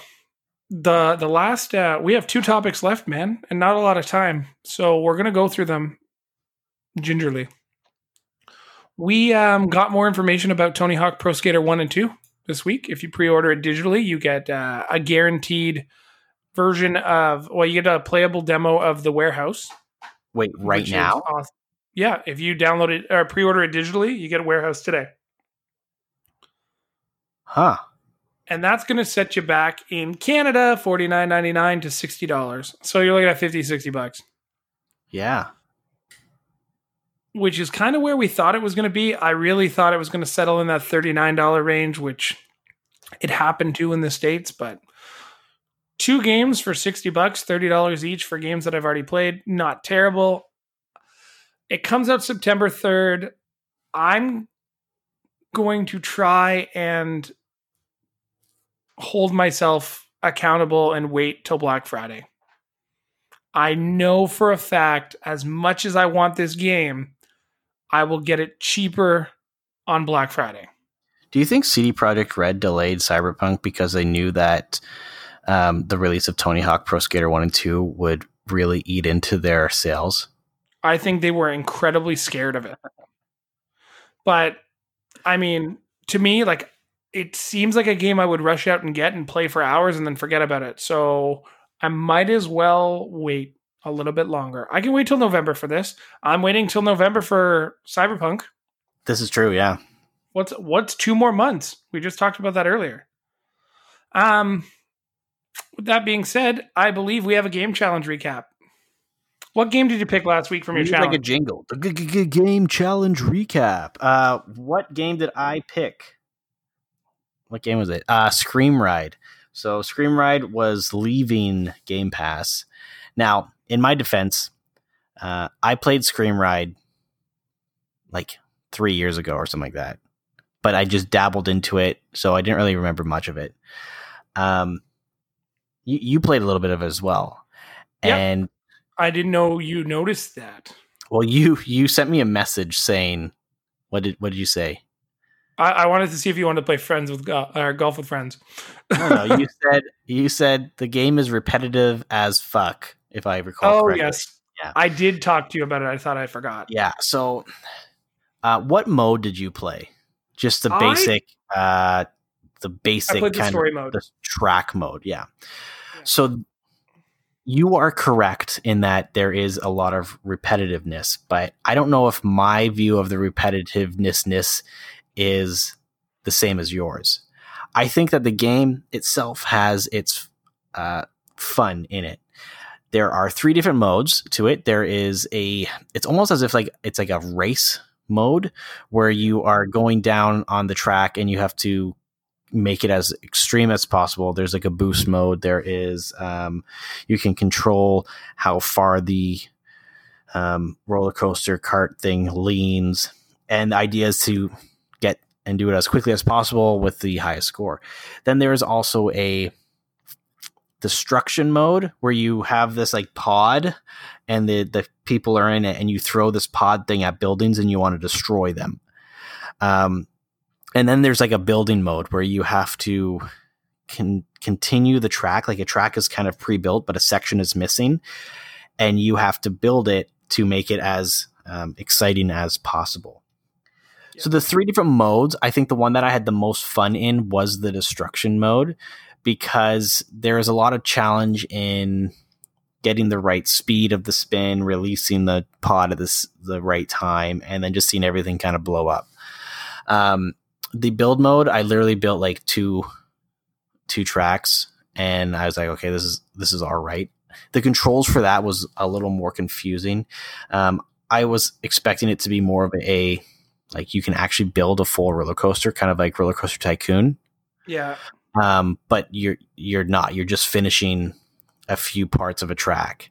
the the last uh we have two topics left, man, and not a lot of time. So we're gonna go through them gingerly. We um got more information about Tony Hawk Pro Skater 1 and 2 this week. If you pre-order it digitally, you get uh, a guaranteed version of well, you get a playable demo of the warehouse wait, right now? awesome. Yeah, if you download it or pre-order it digitally, you get a warehouse today. Huh. and that's going to set you back in Canada forty nine ninety nine to sixty dollars. So you're looking at 50, 60 bucks, Yeah. which is kind of where we thought it was going to be. I really thought it was going to settle in that thirty nine dollar range, which it happened to in the states. But two games for sixty bucks, thirty dollars each for games that I've already played, not terrible. It comes out September third. I'm going to try and hold myself accountable and wait till Black Friday. I know for a fact, as much as I want this game, I will get it cheaper on Black Friday. Do you think CD Projekt Red delayed Cyberpunk because they knew that um, the release of Tony Hawk Pro Skater 1 and 2 would really eat into their sales? I think they were incredibly scared of it. But I mean, to me, like it seems like a game I would rush out and get and play for hours and then forget about it. So I might as well wait a little bit longer. I can wait till November for this. I'm waiting till November for Cyberpunk. This is true, yeah. What's what's two more months? We just talked about that earlier. Um with that being said, I believe we have a game challenge recap. What game did you pick last week from your challenge? like a jingle. Game challenge recap. Uh, what game did I pick? What game was it? Uh, ScreamRide. So ScreamRide was leaving Game Pass. Now, in my defense, uh, I played ScreamRide like three years ago or something like that, but I just dabbled into it, so I didn't really remember much of it. Um, you, you played a little bit of it as well, Yep. and I didn't know you noticed that. well, you you sent me a message saying, "What did what did you say?" I, I wanted to see if you wanted to play friends with go- or golf with friends. No, no, you said you said the game is repetitive as fuck. If I recall oh correctly. yes, Yeah. I did talk to you about it. I thought I forgot. Yeah. So, uh, what mode did you play? Just the I- basic, uh, the basic the kind story of mode. the track mode. Yeah. Yeah. So you are correct in that there is a lot of repetitiveness, but I don't know if my view of the repetitiveness is the same as yours. I think that the game itself has its uh, fun in it. There are three different modes to it. There is a, it's almost as if like it's like a race mode where you are going down on the track and you have to make it as extreme as possible. There's like a boost mode. There is, um, you can control how far the um, roller coaster cart thing leans. And the idea is to get and do it as quickly as possible with the highest score. Then there is also a destruction mode where you have this like pod and the, the people are in it and you throw this pod thing at buildings and you want to destroy them. Um, and then there's like a building mode where you have to can continue the track. Like a track is kind of pre-built, but a section is missing, and you have to build it to make it as um, exciting as possible. So the three different modes, I think the one that I had the most fun in was the destruction mode because there is a lot of challenge in getting the right speed of the spin, releasing the pod at this the right time, and then just seeing everything kind of blow up. Um, the build mode, I literally built like two two tracks, and I was like, okay, this is this is all right. The controls for that was a little more confusing. Um, I was expecting it to be more of a like you can actually build a full roller coaster, kind of like Roller Coaster Tycoon. Yeah, Um, but you're you're not. You're just finishing a few parts of a track.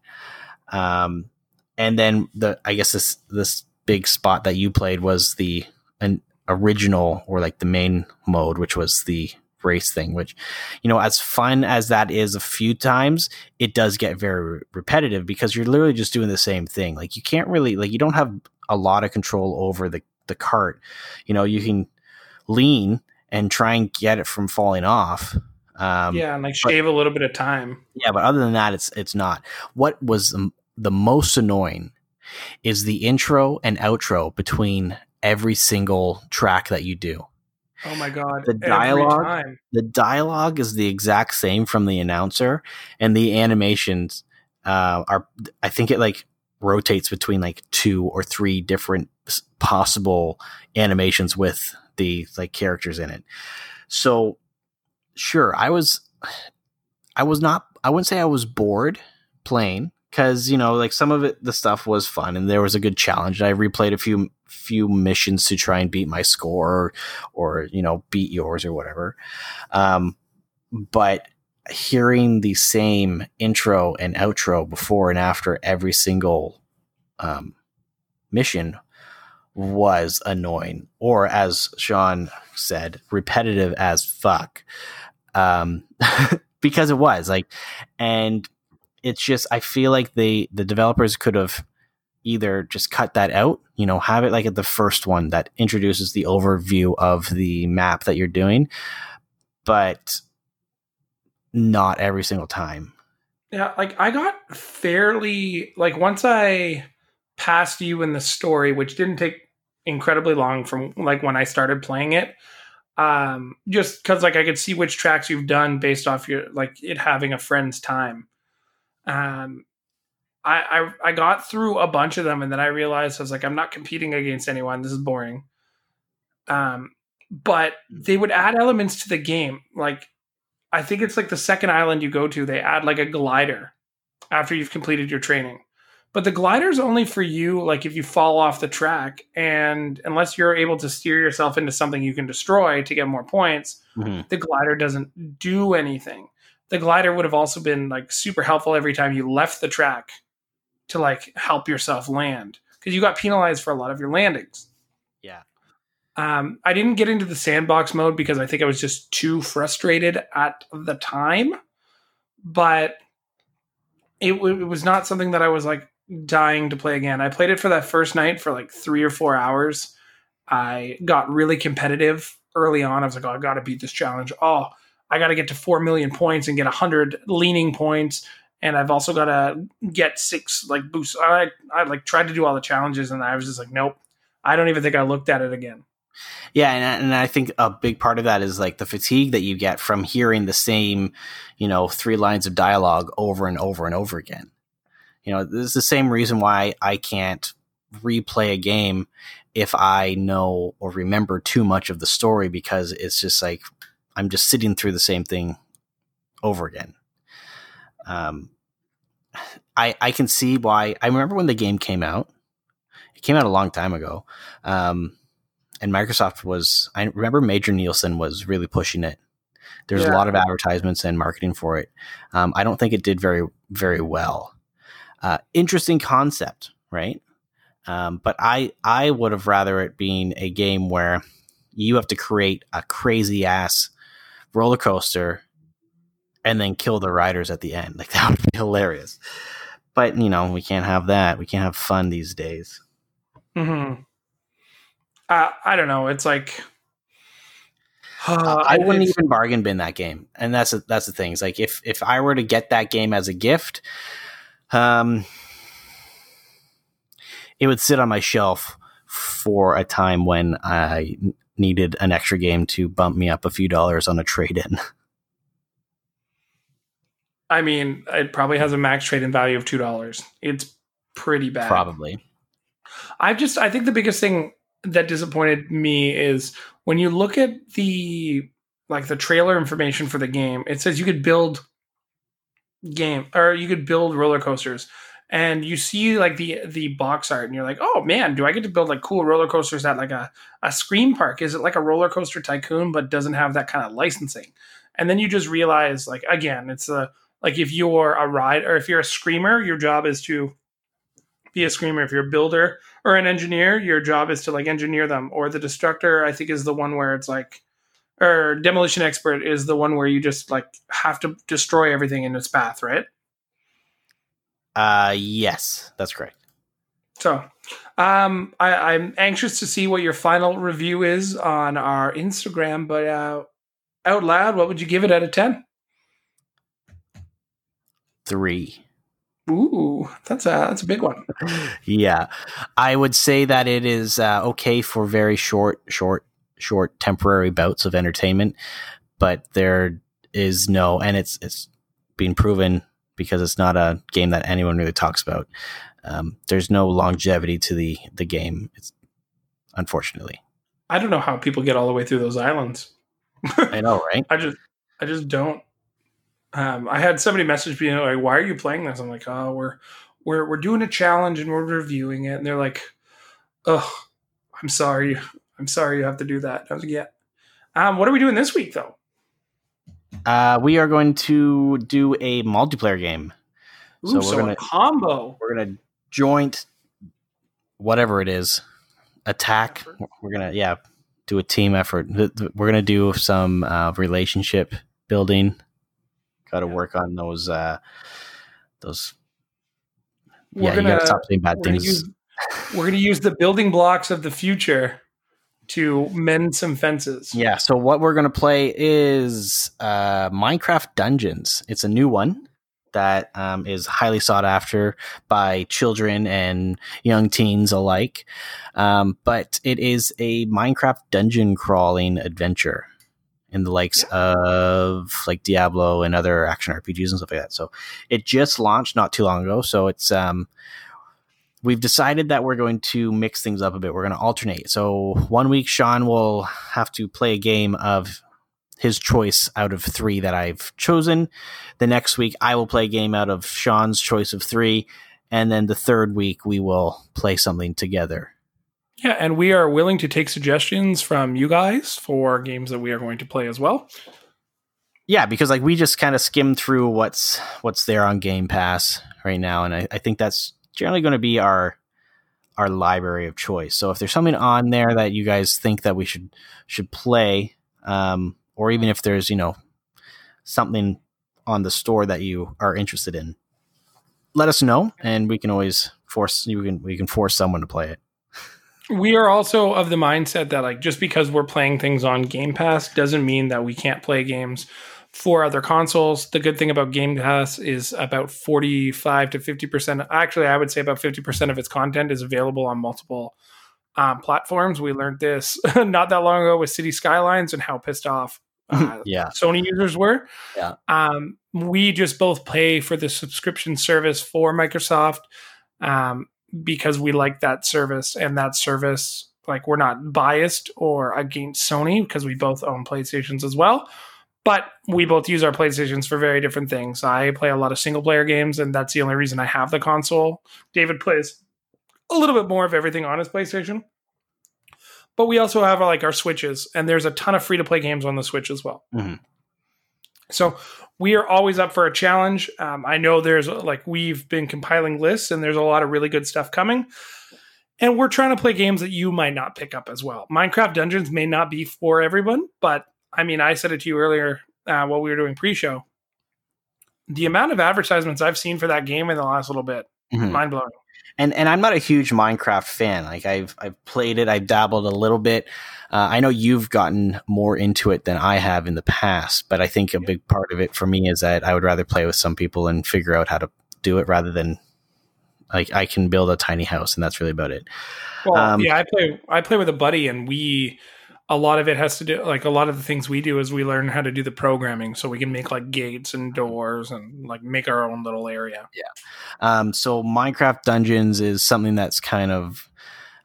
Um, and then the I guess this this big spot that you played was the an original or like the main mode, which was the race thing. Which you know, as fun as that is, a few times it does get very repetitive because you're literally just doing the same thing. Like you can't really like you don't have a lot of control over the the cart. You know, you can lean and try and get it from falling off. Um, yeah, and like shave a little bit of time. yeah, but other than that, it's it's not. What was the, the most annoying is the intro and outro between every single track that you do. Oh my god, The dialogue- The dialogue is the exact same from the announcer, and the animations uh, are. I think it like rotates between like two or three different possible animations with the like characters in it. So sure, I was, I was not. I wouldn't say I was bored playing because you know, like some of it, the stuff was fun and there was a good challenge. I replayed a few few missions to try and beat my score or, or you know, beat yours or whatever. Um, but hearing the same intro and outro before and after every single um, mission was annoying, or as Sean said, repetitive as fuck. Um, because it was like, and it's just I feel like they the developers could have either just cut that out, you know, have it like at the first one that introduces the overview of the map that you're doing, but not every single time. Yeah, like I got fairly like once I passed you in the story, which didn't take incredibly long from like when I started playing it. Um, just because like I could see which tracks you've done based off your like it having a friend's time. Um, I, I I got through a bunch of them and then I realized I was like I'm not competing against anyone. This is boring. Um, but they would add elements to the game like I think it's like the second island you go to, they add like a glider after you've completed your training. But the glider's only for you, like if you fall off the track, and unless you're able to steer yourself into something you can destroy to get more points, Mhm. the glider doesn't do anything. The glider would have also been like super helpful every time you left the track to like help yourself land because you got penalized for a lot of your landings. Yeah. Um, I didn't get into the sandbox mode because I think I was just too frustrated at the time. But it, w- it was not something that I was like dying to play again. I played it for that first night for like three or four hours. I got really competitive early on. I was like, oh, I got to beat this challenge. Oh, I got to get to 4 million points and get 100 leaning points. And I've also got to get six like boosts. I, I like tried to do all the challenges and I was just like, nope. I don't even think I looked at it again. Yeah, and I- and I think a big part of that is like the fatigue that you get from hearing the same, you know, three lines of dialogue over and over and over again. You know, this is the same reason why I can't replay a game if I know or remember too much of the story because it's just like I'm just sitting through the same thing over again. Um, I I can see why. I remember when the game came out. It came out a long time ago. Um, and Microsoft was I remember Major Nelson was really pushing it. There's Yeah. a lot of advertisements and marketing for it. Um, I don't think it did very very well. Uh, interesting concept, right? Um, but I I would have rather it being a game where you have to create a crazy ass roller coaster and then kill the riders at the end. Like that would be hilarious. But you know we can't have that. We can't have fun these days. hmm Uh, I don't know. It's like Uh, I wouldn't it's- even bargain bin that game, and that's a, that's the thing. It's like if if I were to get that game as a gift, um, it would sit on my shelf for a time when I needed an extra game to bump me up a few dollars on a trade in. I mean, it probably has a max trade-in value of two dollars. It's pretty bad. Probably, I just I think the biggest thing that disappointed me is when you look at the like the trailer information for the game, it says you could build game or you could build roller coasters. And you see like the the box art and you're like, oh man, do I get to build like cool roller coasters at like a, a scream park? Is it like a roller coaster tycoon but doesn't have that kind of licensing? And then you just realize like again, it's a like if you're a ride or if you're a screamer, your job is to be a screamer. If you're a builder or an engineer, your job is to like engineer them. Or the destructor, I think, is the one where it's like, or demolition expert is the one where you just like have to destroy everything in its path, right? Uh, yes, that's correct. So, um, I, I'm anxious to see what your final review is on our Instagram. But uh, out loud, what would you give it out of ten? Three. Ooh, that's a that's a big one. yeah, I would say that it is uh, okay for very short, short, short temporary bouts of entertainment, but there is no, and it's it's been proven because it's not a game that anyone really talks about. Um, there's no longevity to the the game. It's unfortunately, I don't know how people get all the way through those islands. I know, right? I just I just don't. Um, I had somebody message me like, "Why are you playing this?" I'm like, "Oh, we're we're we're doing a challenge and we're reviewing it." And they're like, "Oh, I'm sorry, I'm sorry you have to do that." I was like, "Yeah." Um, what are we doing this week though? Uh, we are going to do a multiplayer game. Ooh, So so, we're a gonna- combo. We're gonna joint whatever it is attack. We're gonna yeah do a team effort. We're gonna do some uh, relationship building. Got to Yeah. work on those uh, those. We're yeah, gonna gotta stop saying bad we're gonna things. use we're gonna use the building blocks of the future to mend some fences. Yeah, so what we're going to play is uh, Minecraft Dungeons. It's a new one that um, is highly sought after by children and young teens alike. Um, but it is a Minecraft dungeon crawling adventure in the likes of like Diablo and other action RPGs and stuff like that. So it just launched not too long ago. So it's um, we've decided that we're going to mix things up a bit. We're going to alternate. So one week, Sean will have to play a game of his choice out of three that I've chosen. The next week, I will play a game out of Sean's choice of three. And then the third week, we will play something together. Yeah, and we are willing to take suggestions from you guys for games that we are going to play as well. Yeah, because like we just kind of skim through what's what's there on Game Pass right now, and I, I think that's generally going to be our our library of choice. So if there's something on there that you guys think that we should should play, um, or even if there's you know something on the store that you are interested in, let us know, and we can always force you can we can force someone to play it. We are also of the mindset that like just because we're playing things on Game Pass doesn't mean that we can't play games for other consoles. The good thing about Game Pass is about 45 to 50%. Actually, I would say about 50% of its content is available on multiple um, platforms. We learned this not that long ago with City Skylines and how pissed off uh, Yeah, Sony users were. Yeah. Um, we just both pay for the subscription service for Microsoft um, because we like that service and that service. Like we're not biased or against Sony because we both own PlayStations as well. But we both use our PlayStations for very different things. I play a lot of single player games, and that's the only reason I have the console. David plays a little bit more of everything on his PlayStation. But we also have like our Switches, and there's a ton of free to play games on the Switch as well. Mhm. So we are always up for a challenge. Um, I know there's like we've been compiling lists, and there's a lot of really good stuff coming. And we're trying to play games that you might not pick up as well. Minecraft Dungeons may not be for everyone, but I mean, I said it to you earlier uh, while we were doing pre-show. The amount of advertisements I've seen for that game in the last little bit, Mhm. mind blowing. and and I'm not a huge Minecraft fan. Like I've I've played it, I've dabbled a little bit. Uh, I know you've gotten more into it than I have in the past, but I think a big part of it for me is that I would rather play with some people and figure out how to do it rather than like I can build a tiny house and that's really about it. Well, Um, yeah, I play I play with a buddy, and we a lot of it has to do like a lot of the things we do is we learn how to do the programming, so we can make like gates and doors and like make our own little area. Yeah um, so Minecraft Dungeons is something that's kind of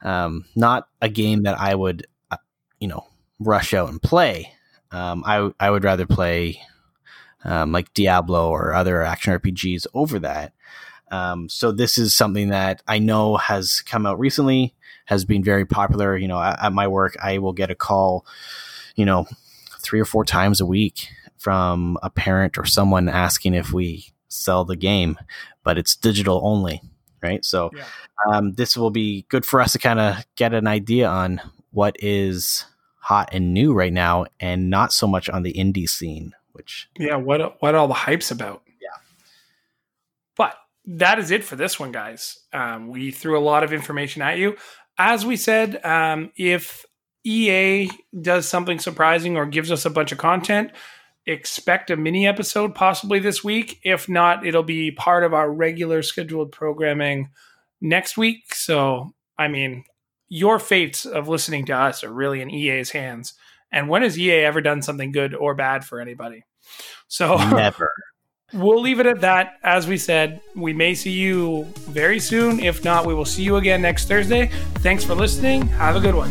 um, not a game that I would, uh, you know, rush out and play. Um, I I would rather play um, like Diablo or other action RPGs over that. Um, so this is something that I know has come out recently, has been very popular. You know, at, at my work, I will get a call, you know, three or four times a week from a parent or someone asking if we sell the game, but it's digital only, right? So Yeah. um, this will be good for us to kind of get an idea on what is hot and new right now, and not so much on the indie scene, which Yeah, what what all the hype's about? Yeah. But that is it for this one, guys. Um, we threw a lot of information at you. As we said, um, if EA does something surprising or gives us a bunch of content, expect a mini episode possibly this week. If not, it'll be part of our regular scheduled programming next week. So, I mean, your fates of listening to us are really in EA's hands. And when has EA ever done something good or bad for anybody? So never. We'll leave it at that. As we said, we may see you very soon. If not, we will see you again next Thursday. Thanks for listening. Have a good one.